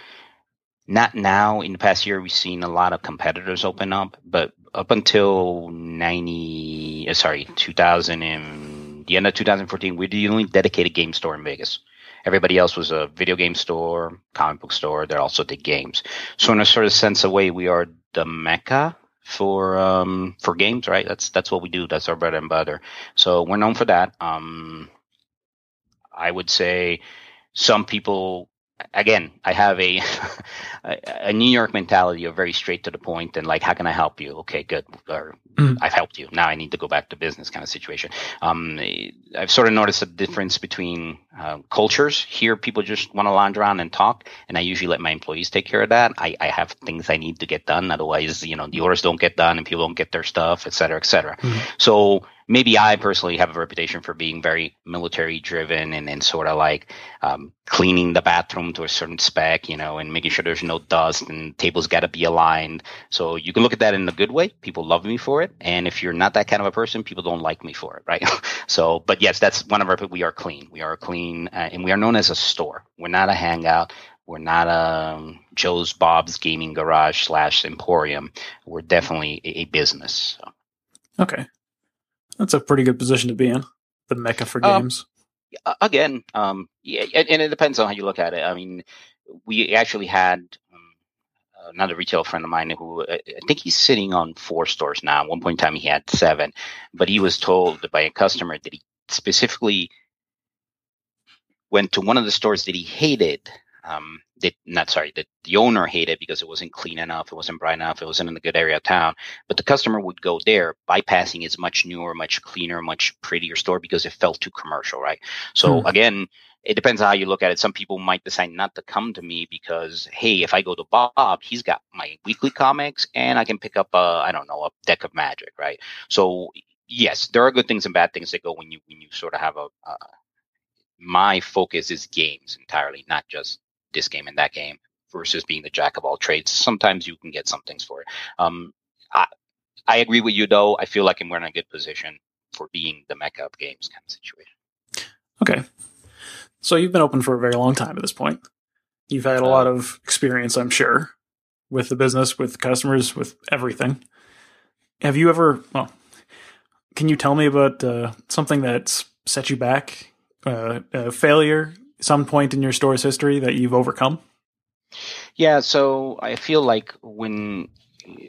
not now. In the past year, we've seen a lot of competitors open up, but up until ninety, uh, sorry, two thousand and the end of 2014, we're the only dedicated game store in Vegas. Everybody else was a video game store, comic book store. They're also did games. So in a sort of sense of way, we are the mecca for um, for games, right? That's that's what we do. That's our bread and butter. So we're known for that. Um, I would say some people. Again, I have a a New York mentality of very straight to the point and like, how can I help you? Okay, good. Or Mhm. I've helped you. Now I need to go back to business kind of situation. Um, I've sort of noticed a difference between uh, cultures. Here, people just want to lounge around and talk, and I usually let my employees take care of that. I, I have things I need to get done. Otherwise, you know, the orders don't get done and people don't get their stuff, et cetera, et cetera. Mhm. So maybe I personally have a reputation for being very military driven and, sort of like um, cleaning the bathroom to a certain spec, you know, and making sure there's no dust and tables got to be aligned. So you can look at that in a good way. People love me for it. And if you're not that kind of a person, people don't like me for it, right? so, but yes, that's one of our, we are clean. We are clean uh, and we are known as a store. We're not a hangout. We're not um, Joe's Bob's Gaming Garage slash Emporium. We're definitely a, a business. So. Okay. That's a pretty good position to be in. The mecca for Um, games. Again, um, yeah, and, and it depends on how you look at it. I mean, we actually had um, another retail friend of mine who uh, I think he's sitting on four stores now. At one point in time, he had seven, but he was told by a customer that he specifically went to one of the stores that he hated. Um, that not sorry, that the owner hated because it wasn't clean enough, it wasn't bright enough, it wasn't in a good area of town. But the customer would go there, bypassing his much newer, much cleaner, much prettier store because it felt too commercial, right? So Hmm. again, it depends on how you look at it. Some people might decide not to come to me because, hey, if I go to Bob, he's got my weekly comics and I can pick up a, I don't know, a deck of magic, right? So yes, there are good things and bad things that go when you when you sort of have a. Uh, my focus is games entirely, not just this game and that game. Versus being the jack of all trades, sometimes you can get some things for it. Um, I I agree with you though. I feel like we're in a good position for being the mecca of games kind of situation. Okay. So you've been open for a very long time at this point. You've had a Uh, lot of experience, I'm sure, with the business, with customers, with everything. Have you ever, well, can you tell me about uh, something that's set you back, uh, a failure, some point in your store's history that you've overcome? Yeah, so I feel like when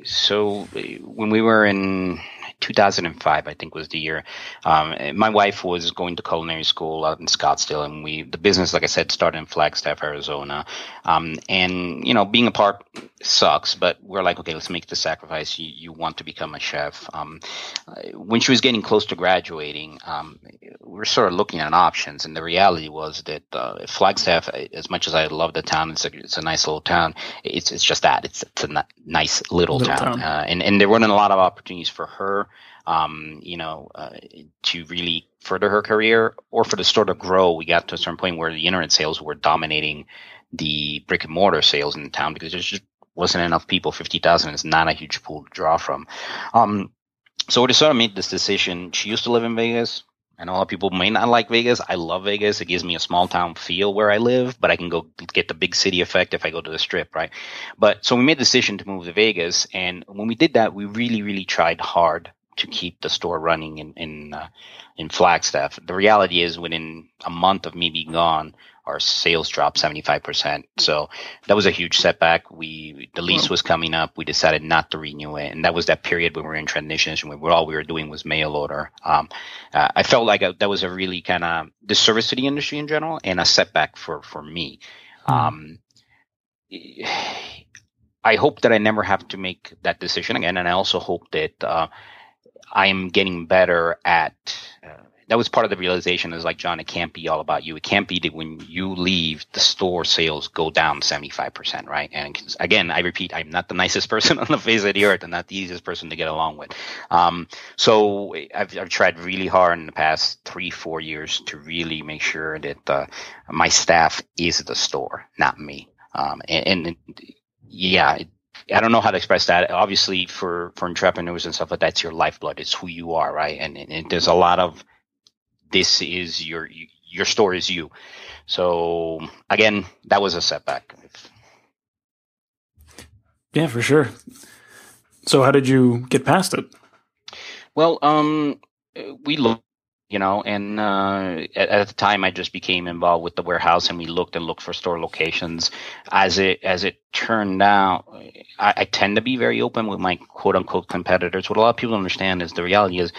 so when we were in 2005, I think was the year. Um, my wife was going to culinary school out in Scottsdale, and we the business, like I said, started in Flagstaff, Arizona. Um, and you know, being a part sucks, but we're like, okay, let's make the sacrifice. You, you want to become a chef. Um, when she was getting close to graduating, um, we were sort of looking at options, and the reality was that uh, Flagstaff, as much as I love the town, it's a, it's a nice little town. It's it's just that it's it's a n- nice little, Little town, town. Uh, and and there weren't a lot of opportunities for her. Um, you know, uh, to really further her career or for the store to grow. We got to a certain point where the internet sales were dominating the brick and mortar sales in the town because there's just wasn't enough people. Fifty thousand is not a huge pool to draw from. Um, so of made this decision. She used to live in Vegas. and a lot of people may not like Vegas. I love Vegas. It gives me a small town feel where I live, but I can go get the big city effect if I go to the strip, right? But so we made the decision to move to Vegas. And when we did that, we really, really tried hard to keep the store running in in uh, in Flagstaff. The reality is, within a month of me being gone, our sales dropped 75%. So that was a huge setback. We the lease was coming up. We decided not to renew it, and that was that period when we were in transition. When all we were doing was mail order. Um, uh, I felt like a, that was a really kind of disservice to the industry in general, and a setback for for me. Mm. Um, I hope that I never have to make that decision again, and I also hope that uh, I am getting better at. Uh, that was part of the realization is like John, it can't be all about you. It can't be that when you leave, the store sales go down seventy five percent, right? And again, I repeat, I'm not the nicest person on the face of the earth, and not the easiest person to get along with. Um, so I've, I've tried really hard in the past three, four years to really make sure that uh, my staff is the store, not me. Um, and, and yeah, I don't know how to express that. Obviously, for for entrepreneurs and stuff like that's your lifeblood. It's who you are, right? And, and, and there's a lot of this is your your store is you. So again, that was a setback. Yeah, for sure. So how did you get past it? Well, um, we looked you know and uh, at, at, the time i just became involved with the warehouse and we looked and looked for store locations as it as it turned out I, I, tend to be very open with my quote unquote competitors what a lot of people understand is the reality is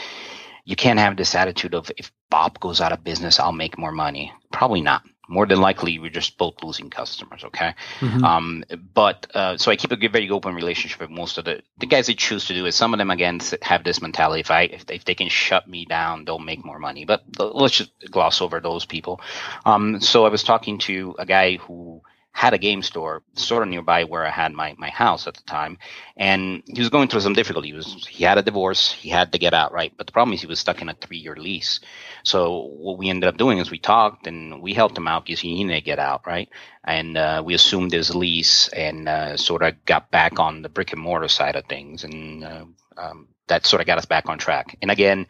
you can't have this attitude of if bob goes out of business i'll make more money. Probably not. More than likely we're just both losing customers okay? Mm-hmm. um, but uh, so i keep a very open relationship with most of the the guys that choose to do it. Some of them again have this mentality if i if they, if they can shut me down they'll make more money. But let's just gloss over those people. Um, so i was talking to a guy who had a game store sort of nearby where I had my, my house at the time. And he was going through some was he had a divorce, he had to get out, right? But the problem is he was stuck in a three year lease. So what we ended up doing is we talked and we helped him out because he needed to get out, right? And uh, we assumed his lease and uh, sort of got back on the brick and mortar side of things. And uh, um, that sort of got us back on track. And again,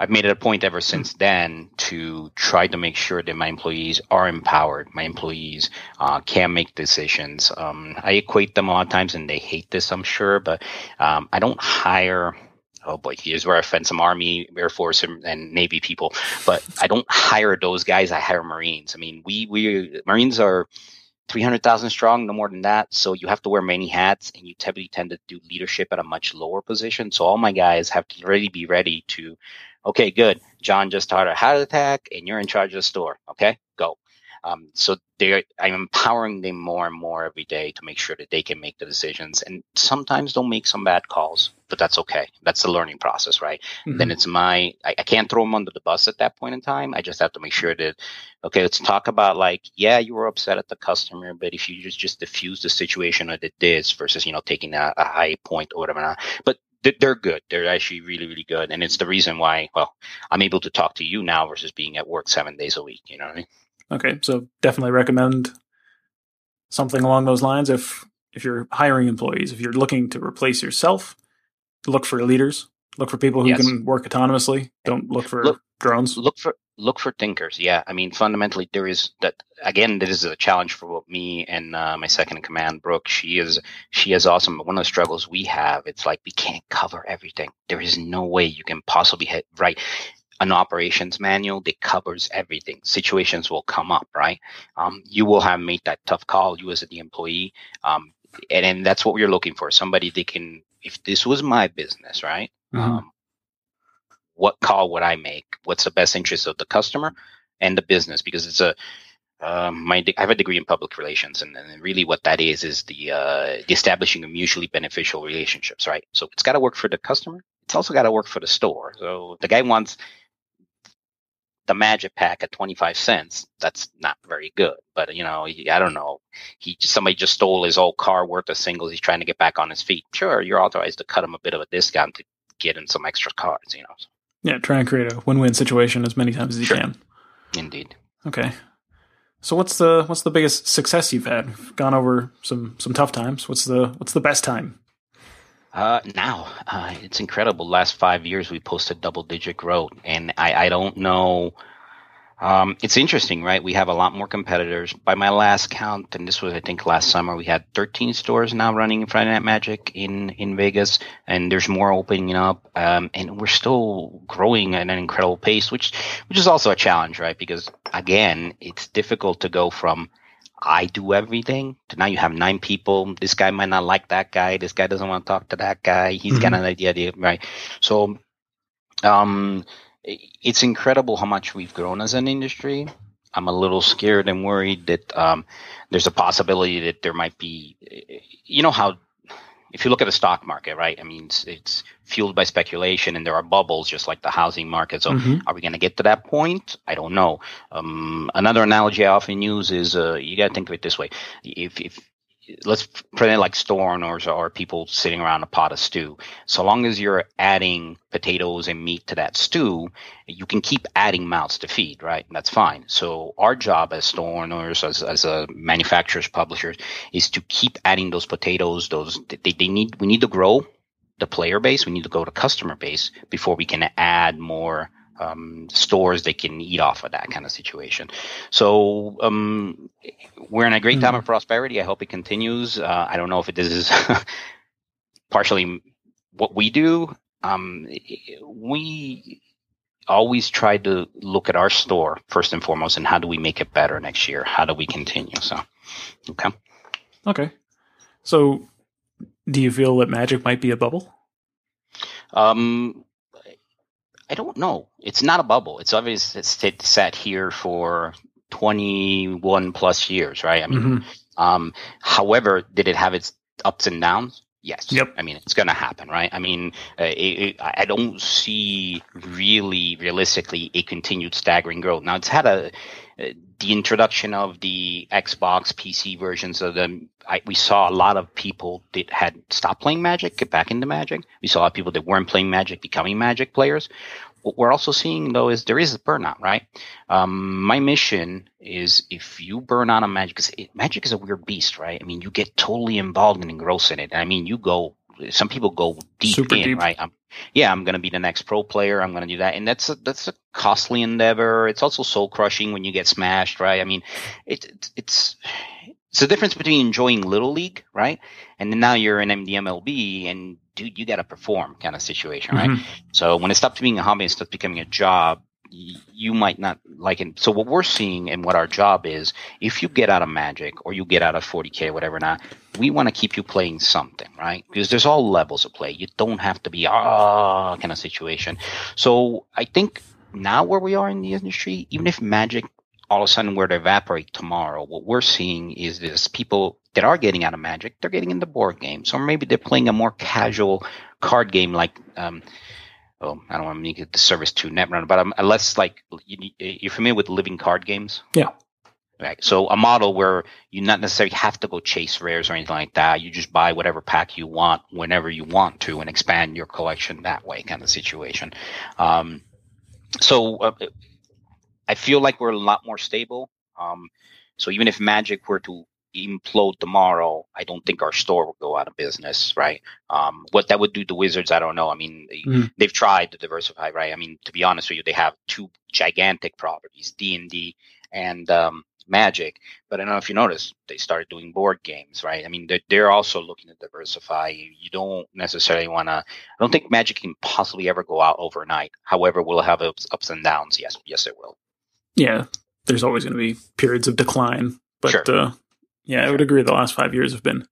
I've made it a point ever since then to try to make sure that my employees are empowered. My employees uh, can make decisions. Um, I equate them a lot of times, and they hate this, I'm sure, but um, I don't hire. Oh boy, here's where I offend some Army, Air Force, and, and, Navy people. But I don't hire those guys. I hire Marines. I mean, we we Marines are 300,000 strong, no more than that. So you have to wear many hats and you typically tend to do leadership at a much lower position. So all my guys have to really be ready to Okay, good. John just started a heart attack and you're in charge of the store. Okay, go. Um, so they I'm empowering them more and more every day to make sure that they can make the decisions. And sometimes they'll make some bad calls, but that's okay. That's the learning process, right? Mm-hmm. Then it's my, I, I, can't throw them under the bus at that point in time. I just have to make sure that, okay, let's talk about like, yeah, you were upset at the customer, but if you just, just diffuse the situation or the this versus, you know, taking a, a high point or whatever. But they're good. They're actually really, really good. And it's the reason why, well, I'm able to talk to you now versus being at work seven days a week. You know what I mean? Okay. So definitely recommend something along those lines. If, if you're hiring employees, if you're looking to replace yourself, look for leaders, look for people who yes. can work autonomously. Don't look for look, drones. Look for, look for thinkers. Yeah, I mean, fundamentally, there is that. Again, this is a challenge for me and uh, my second in command, Brooke. She is she is awesome. But one of the struggles we have, it's like we can't cover everything. There is no way you can possibly hit write an operations manual that covers everything. Situations will come up, right? Um, you will have made that tough call, you as the employee, um, and, and that's what we're looking for. Somebody that can, if this was my business, right? Mm-hmm. Um, what call would I make? What's the best interest of the customer and the business? Because it's a um, my I have a degree in public relations, and, and really what that is is the, uh, the establishing of mutually beneficial relationships, right? So it's got to work for the customer. It's also got to work for the store. So the guy wants the magic pack at 25 cents. That's not very good, but you know, I don't know. He somebody just stole his old car worth of singles. He's trying to get back on his feet. Sure, you're authorized to cut him a bit of a discount to get in some extra cards, you know. Yeah, try and create a win-win situation as many times as you sure. can. Indeed. Okay. So what's the what's the biggest success you've had? You've gone over some some tough times. What's the what's the best time? Uh, now uh, it's incredible. Last five years we posted double digit growth, and I I don't know. Um, it's interesting, right? We have a lot more competitors. By my last count, and this was, I think, last summer, we had 13 stores now running Friday Night Magic in, in Vegas, and there's more opening up. Um, and we're still growing at an incredible pace, which, which is also a challenge, right? Because again, it's difficult to go from I do everything to now you have nine people. This guy might not like that guy. This guy doesn't want to talk to that guy. He's mm-hmm. got an idea, right? So, um, it's incredible how much we've grown as an industry. I'm a little scared and worried that um, there's a possibility that there might be, you know, how if you look at the stock market, right? I mean, it's, it's fueled by speculation, and there are bubbles just like the housing market. So, mm-hmm. are we going to get to that point? I don't know. Um, another analogy I often use is uh, you got to think of it this way: if if let's pretend like store owners or people sitting around a pot of stew. So long as you're adding potatoes and meat to that stew, you can keep adding mouths to feed, right? And That's fine. So our job as store owners, as, as a manufacturers, publishers, is to keep adding those potatoes. Those they, they need. We need to grow the player base. We need to grow the customer base before we can add more um, stores they can eat off of that kind of situation. So um, we're in a great time mm-hmm. of prosperity. I hope it continues. Uh, I don't know if it, this is partially what we do. Um, we always try to look at our store first and foremost, and how do we make it better next year? How do we continue? So, okay, okay. So, do you feel that Magic might be a bubble? Um, I don't know. It's not a bubble. It's obvious it's sat here for 21 plus years, right? I mean, mm-hmm. um, however, did it have its ups and downs? Yes. Yep. I mean, it's going to happen, right? I mean, uh, it, it, I don't see really realistically a continued staggering growth. Now, it's had a, the introduction of the Xbox PC versions of them, I, we saw a lot of people that had stopped playing Magic get back into Magic. We saw people that weren't playing Magic becoming Magic players. What we're also seeing though is there is a burnout, right? Um, my mission is if you burn out on Magic, because Magic is a weird beast, right? I mean, you get totally involved and engrossed in it. I mean, you go some people go deep Super in, deep. right? I'm, yeah, I'm going to be the next pro player. I'm going to do that, and that's a, that's a costly endeavor. It's also soul crushing when you get smashed, right? I mean, it, it it's it's the difference between enjoying little league, right, and then now you're in MDMLB, and dude, you got to perform kind of situation, right? Mm-hmm. So when it stops being a hobby and starts becoming a job, you might not like it. So what we're seeing and what our job is, if you get out of Magic or you get out of 40k, whatever not, we want to keep you playing something, right? Because there's all levels of play. You don't have to be ah kind of situation. So I think now where we are in the industry, even if Magic all of a sudden were to evaporate tomorrow, what we're seeing is this people that are getting out of Magic, they're getting into board games, or maybe they're playing a more casual card game like. Um, oh, I don't want to make the service to Netrunner, but I'm less like you, you're familiar with living card games. Yeah. Right. So a model where you not necessarily have to go chase rares or anything like that. You just buy whatever pack you want whenever you want to and expand your collection that way kind of situation. Um, so uh, I feel like we're a lot more stable. Um, so even if Magic were to implode tomorrow, I don't think our store will go out of business, right? Um, what that would do to Wizards, I don't know. I mean, mm. they've tried to diversify, right? I mean, to be honest with you, they have two gigantic properties, D and D and um, Magic. But I don't know if you noticed, they started doing board games, right? I mean, they're, they're also looking to diversify. You don't necessarily want to. I don't think Magic can possibly ever go out overnight. However, we'll have ups, ups and downs. Yes, yes, it will. Yeah, there's always going to be periods of decline, but sure. uh, yeah, I would agree. The last five years have been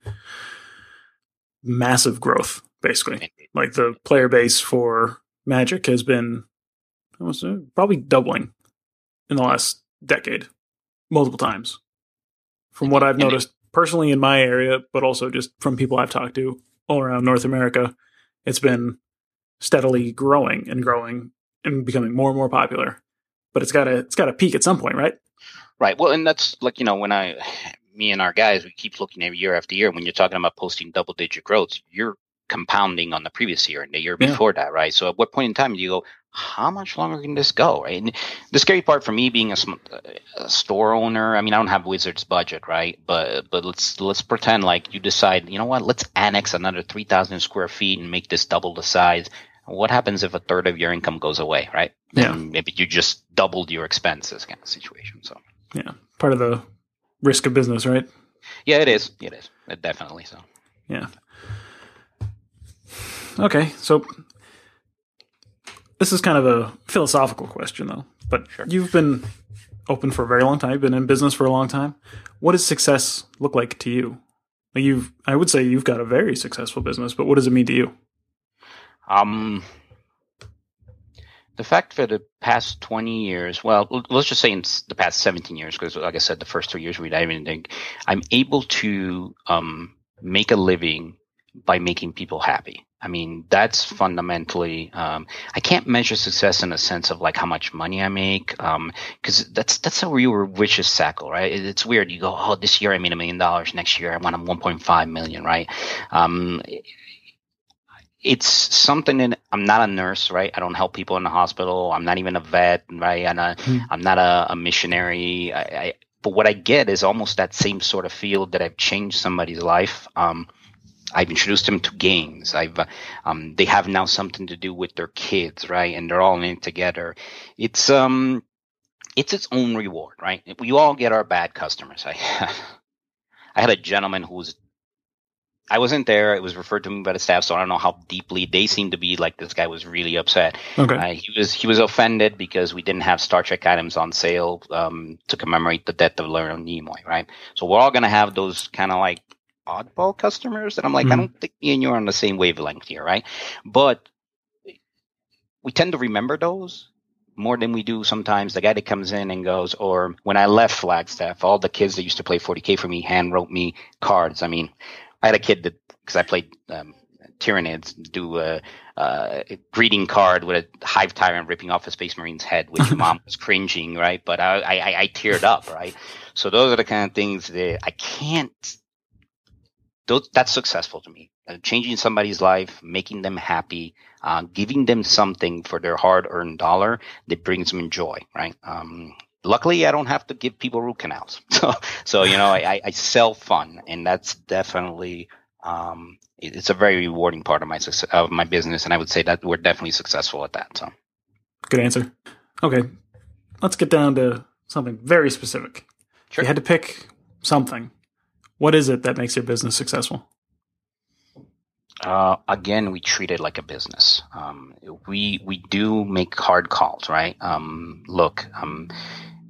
massive growth, basically. Like the player base for Magic has been almost, uh, probably doubling in the last decade, multiple times. From what I've noticed personally in my area, but also just from people I've talked to all around North America, it's been steadily growing and growing and becoming more and more popular. But it's got to it's got to peak at some point, right? Right. Well, and that's like you know when I me and our guys, we keep looking at year after year. When you're talking about posting double digit growth, you're compounding on the previous year and the year yeah. before that, right? So at what point in time do you go, how much longer can this go, right? And the scary part for me being a, a, store owner, I mean, I don't have Wizards budget, right? But but let's let's pretend like you decide, you know what? Let's annex another three thousand square feet and make this double the size. what happens if a third of your income goes away, right? Yeah. And maybe you just doubled your expenses kind of situation. So Yeah. Part of the risk of business, right? yeah, it is. It is. It definitely so. Yeah. Okay, so this is kind of a philosophical question, though. But Sure. you've been open for a very long time. You've been in business for a long time. What does success look like to you? Like you've, I would say you've got a very successful business, but what does it mean to you? Um, the fact for the past 20 years, well, let's just say in the past 17 years, because like I said, the first three years we didn't even think, I'm able to um, make a living by making people happy. I mean, that's fundamentally, um, I can't measure success in a sense of like how much money I make, um, cause that's, that's a real vicious cycle, right? It's weird. You go, oh, this year I made a million dollars. Next year I want a 1.5 million, right? Um, it's something that I'm not a nurse, right? I don't help people in the hospital. I'm not even a vet, right? I'm not, Hmm. I'm not a, a missionary. I, I, but what I get is almost that same sort of field that I've changed somebody's life. Um, I've introduced them to games. I've, uh, um, they have now something to do with their kids, right? And they're all in it together. It's, um, it's its own reward, right? We all get our bad customers. I, I had a gentleman who was I wasn't there. It was referred to me by the staff, so I don't know how deeply they seemed to be like this guy was really upset. Okay. Uh, he was he was offended because we didn't have Star Trek items on sale um, to commemorate the death of Leonard Nimoy, right? So we're all gonna have those kind of like oddball customers that I'm like, I Mhm. don't think me and you are on the same wavelength here, right? But we tend to remember those more than we do sometimes. The guy that comes in and goes, or when I left Flagstaff, all the kids that used to play 40k for me hand wrote me cards. I mean, I had a kid that because I played um, Tyranids do a, a greeting card with a hive tyrant ripping off a space marine's head, which mom was cringing, right? But I, I, I teared up, right? So those are the kind of things that I can't. Those, that's successful to me. Uh, changing somebody's life, making them happy, uh, giving them something for their hard-earned dollar that brings them joy, right? Um, luckily, I don't have to give people root canals, so so you know I, I sell fun, and that's definitely um, it's a very rewarding part of my success, of my business, and I would say that we're definitely successful at that. So Good answer. Okay. Let's get down to something very specific. If Sure. you had to pick something, what is it that makes your business successful? Uh, again, we treat it like a business. Um, we we do make hard calls, right? Um, look, um,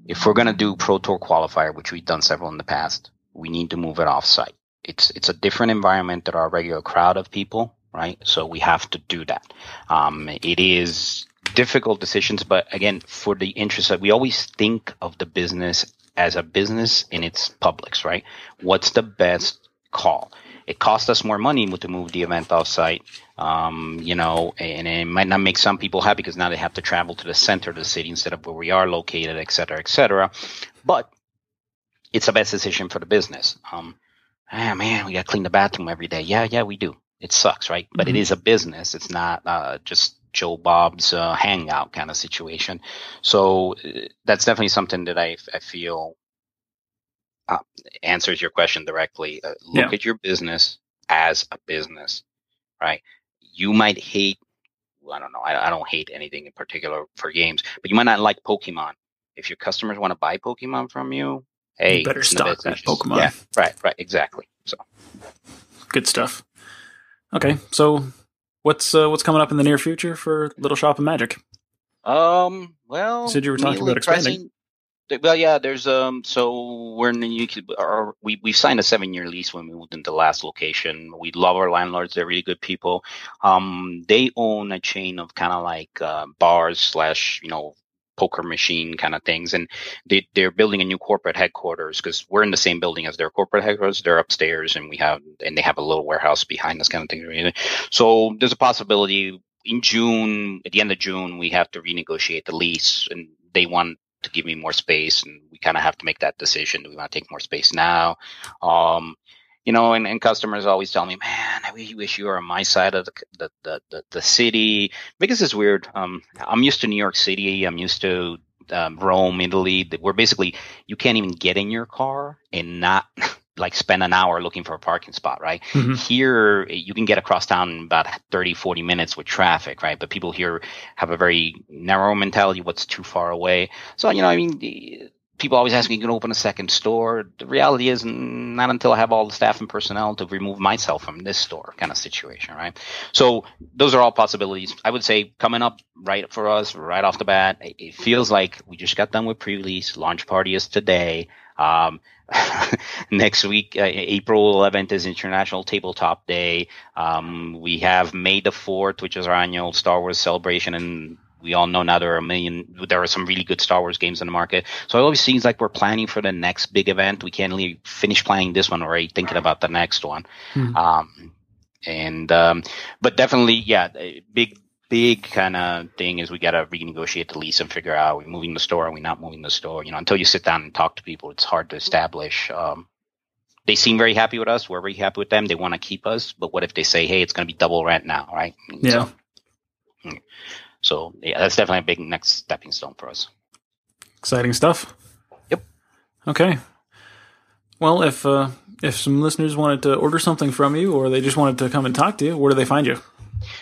if we're gonna do Pro Tour qualifier, which we've done several in the past, we need to move it off site. It's it's a different environment than our regular crowd of people, right? So we have to do that. Um, it is difficult decisions, but again, for the interest that we always think of the business as a business in its publics, right? What's the best call? It costs us more money to move the event offsite, um, you know, and it might not make some people happy because now they have to travel to the center of the city instead of where we are located, et cetera, et cetera. But it's the best decision for the business. Um, ah, man, we got to clean the bathroom every day. Yeah, yeah, we do. It sucks, right? But it Mhm. is a business. It's not uh, just Joe Bob's uh, hangout kind of situation. So uh, that's definitely something that I, I feel uh, answers your question directly. Uh, look Yeah. at your business as a business, right? You might hate, I don't know, I, I don't hate anything in particular for games, but you might not like Pokemon. If your customers want to buy Pokemon from you, hey, better it's stock that. Pokemon. Yeah, right, right, exactly. So. Good stuff. Okay, so what's uh, what's coming up in the near future for Little Shop of Magic? Um. Well, You said you were talking about expanding. pressing- Well, yeah. There's um. So we're in the could, or we we signed a seven year lease when we moved into the last location. We love our landlords; they're really good people. Um, they own a chain of kind of like uh, bars slash you know poker machine kind of things, and they they're building a new corporate headquarters because we're in the same building as their corporate headquarters. They're upstairs, and we have and they have a little warehouse behind us, kind of thing. So there's a possibility in June, at the end of June, we have to renegotiate the lease, and they want to give me more space, and we kind of have to make that decision. Do we want to take more space now? Um, you know, and, and customers always tell me, "Man, I wish you were on my side of the the the, the, city." Because it's weird. Um, I'm used to New York City. I'm used to um, Rome, Italy. that We're basically you can't even get in your car and not like spend an hour looking for a parking spot, right? Mm-hmm. Here, you can get across town in about 30, 40 minutes with traffic, right? But people here have a very narrow mentality. What's too far away? So, you know, I mean, people always ask me, you can open a second store. The reality is not until I have all the staff and personnel to remove myself from this store kind of situation, right? So those are all possibilities. I would say coming up right for us, right off the bat, it feels like we just got done with pre-release. Launch party is today. Um, next week, uh, April 11th is International Tabletop Day. Um, we have May the 4th, which is our annual Star Wars celebration, and we all know now there are a million, there are some really good Star Wars games in the market. So it always seems like we're planning for the next big event. We can't really finish playing this one already, thinking about the next one. Mm-hmm. Um, and, um, but definitely, yeah, big, big kind of thing is we got to renegotiate the lease and figure out are we moving the store? Are we not moving the store? You know, until you sit down and talk to people, it's hard to establish. Um, they seem very happy with us. We're very happy with them. They want to keep us. But what if they say, hey, it's going to be double rent now, right? Yeah. So. So yeah, that's definitely a big next stepping stone for us. Exciting stuff. Yep. Okay. Well, if uh, if some listeners wanted to order something from you, or they just wanted to come and talk to you, where do they find you?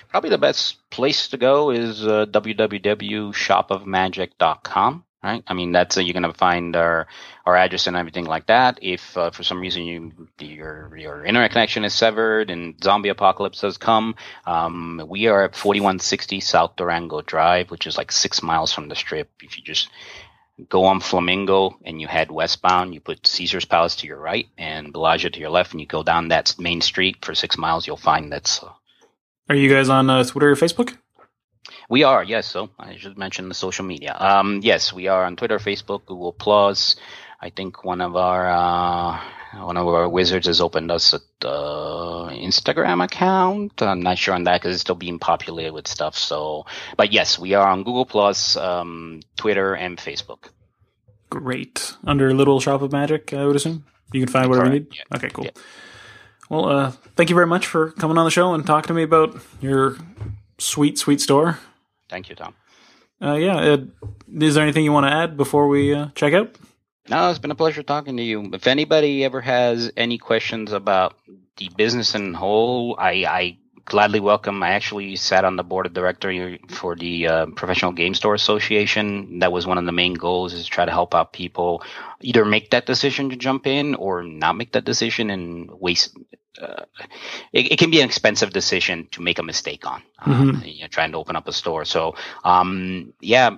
Probably the best place to go is uh, www.shopofmagic.com right? I mean, that's uh, you're gonna find our our address and everything like that. If uh, for some reason you your your internet connection is severed and zombie apocalypse has come, um, we are at 4160 South Durango Drive, which is like six miles from the strip. If you just go on Flamingo and you head westbound, you put Caesar's Palace to your right and Bellagio to your left, and you go down that main street for six miles, you'll find that's. Are you guys on uh, Twitter or Facebook? We are, yes. So I should mention the social media. Um, yes, we are on Twitter, Facebook, Google Plus. I think one of our uh, one of our wizards has opened us a uh, Instagram account. I'm not sure on that because it's still being populated with stuff. So, but yes, we are on Google Plus, um, Twitter, and Facebook. Great. Under Little Shop of Magic, I would assume you can find whatever Correct. you need. Yeah. Okay, cool. Yeah. Well, uh, thank you very much for coming on the show and talking to me about your sweet, sweet store. Thank you, Tom. Uh, yeah. Uh, is there anything you want to add before we uh, check out? No, it's been a pleasure talking to you. If anybody ever has any questions about the business in whole, I, I gladly welcome. I actually sat on the board of director for the uh, Professional Game Store Association. That was one of the main goals is to try to help out people either make that decision to jump in or not make that decision and waste uh, it, it, can be an expensive decision to make a mistake on um, mm-hmm. you know, trying to open up a store. So, um, yeah,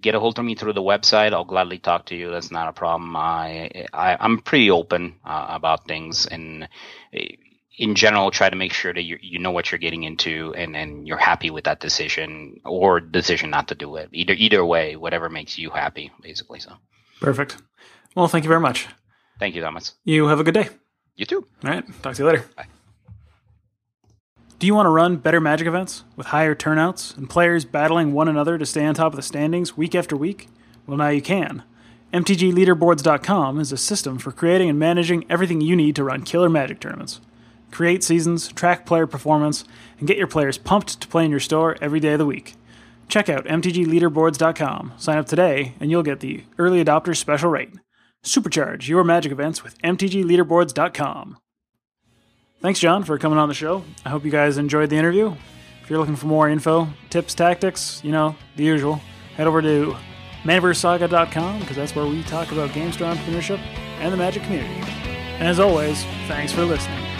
get a hold of me through the website. I'll gladly talk to you. That's not a problem. I, I am pretty open uh, about things and. In general, try to make sure that you you know what you're getting into and, and you're happy with that decision or decision not to do it. Either either way, whatever makes you happy, basically. So perfect. Well, thank you very much. Thank you, Thomas. You have a good day. You too. All right. Talk to you later. Bye. Do you want to run better Magic events with higher turnouts and players battling one another to stay on top of the standings week after week? Well, now you can. MTGLeaderboards.com is a system for creating and managing everything you need to run killer Magic tournaments. Create seasons, track player performance, and get your players pumped to play in your store every day of the week. Check out MTGLeaderboards.com, sign up today, and you'll get the early adopter special rate. Supercharge your magic events with MTGLeaderboards.com. Thanks, John, for coming on the show. I hope you guys enjoyed the interview. If you're looking for more info, tips, tactics, you know, the usual, head over to ManaverseSaga.com because that's where we talk about game store entrepreneurship and the magic community. And as always, thanks for listening.